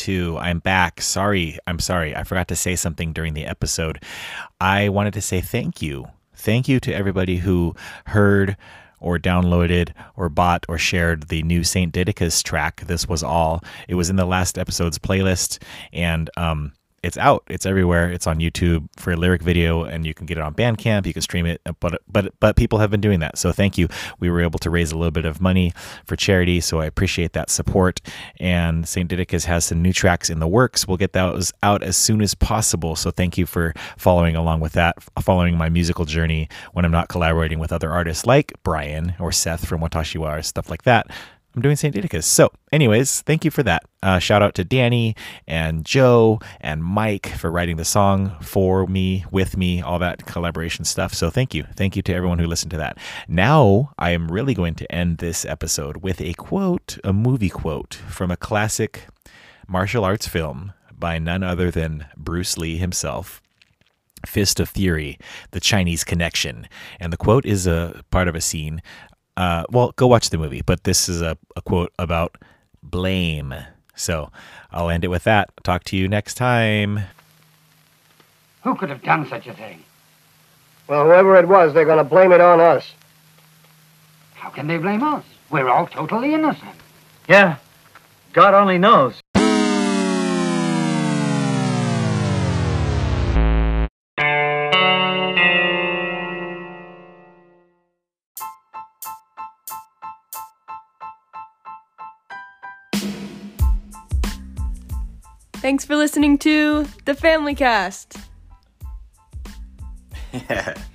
Two. I'm back. Sorry. I'm sorry. I forgot to say something during the episode. I wanted to say thank you. Thank you to everybody who heard or downloaded or bought or shared the new Saint Didacus track. This was all. It was in the last episode's playlist and um it's out. It's everywhere. It's on YouTube for a lyric video, and you can get it on Bandcamp. You can stream it, but but but people have been doing that. So thank you. We were able to raise a little bit of money for charity, so I appreciate that support. And Saint Didacus has some new tracks in the works. We'll get those out as soon as possible. So thank you for following along with that, following my musical journey when I'm not collaborating with other artists like Bryan or Seth from Watashi Wa or stuff like that. I'm doing St. Didacus. So, anyways, thank you for that. Uh, shout out to Danny and Joe and Mike for writing the song for me, with me, all that collaboration stuff. So, thank you. Thank you to everyone who listened to that. Now, I am really going to end this episode with a quote, a movie quote from a classic martial arts film by none other than Bruce Lee himself. Fist of Fury, the Chinese connection. And the quote is a part of a scene. Uh, well, go watch the movie, but this is a, a quote about blame. So I'll end it with that. Talk to you next time. Who could have done such a thing? Well, whoever it was, they're going to blame it on us. How can they blame us? We're all totally innocent. Yeah, God only knows. Thanks for listening to the Family Cast.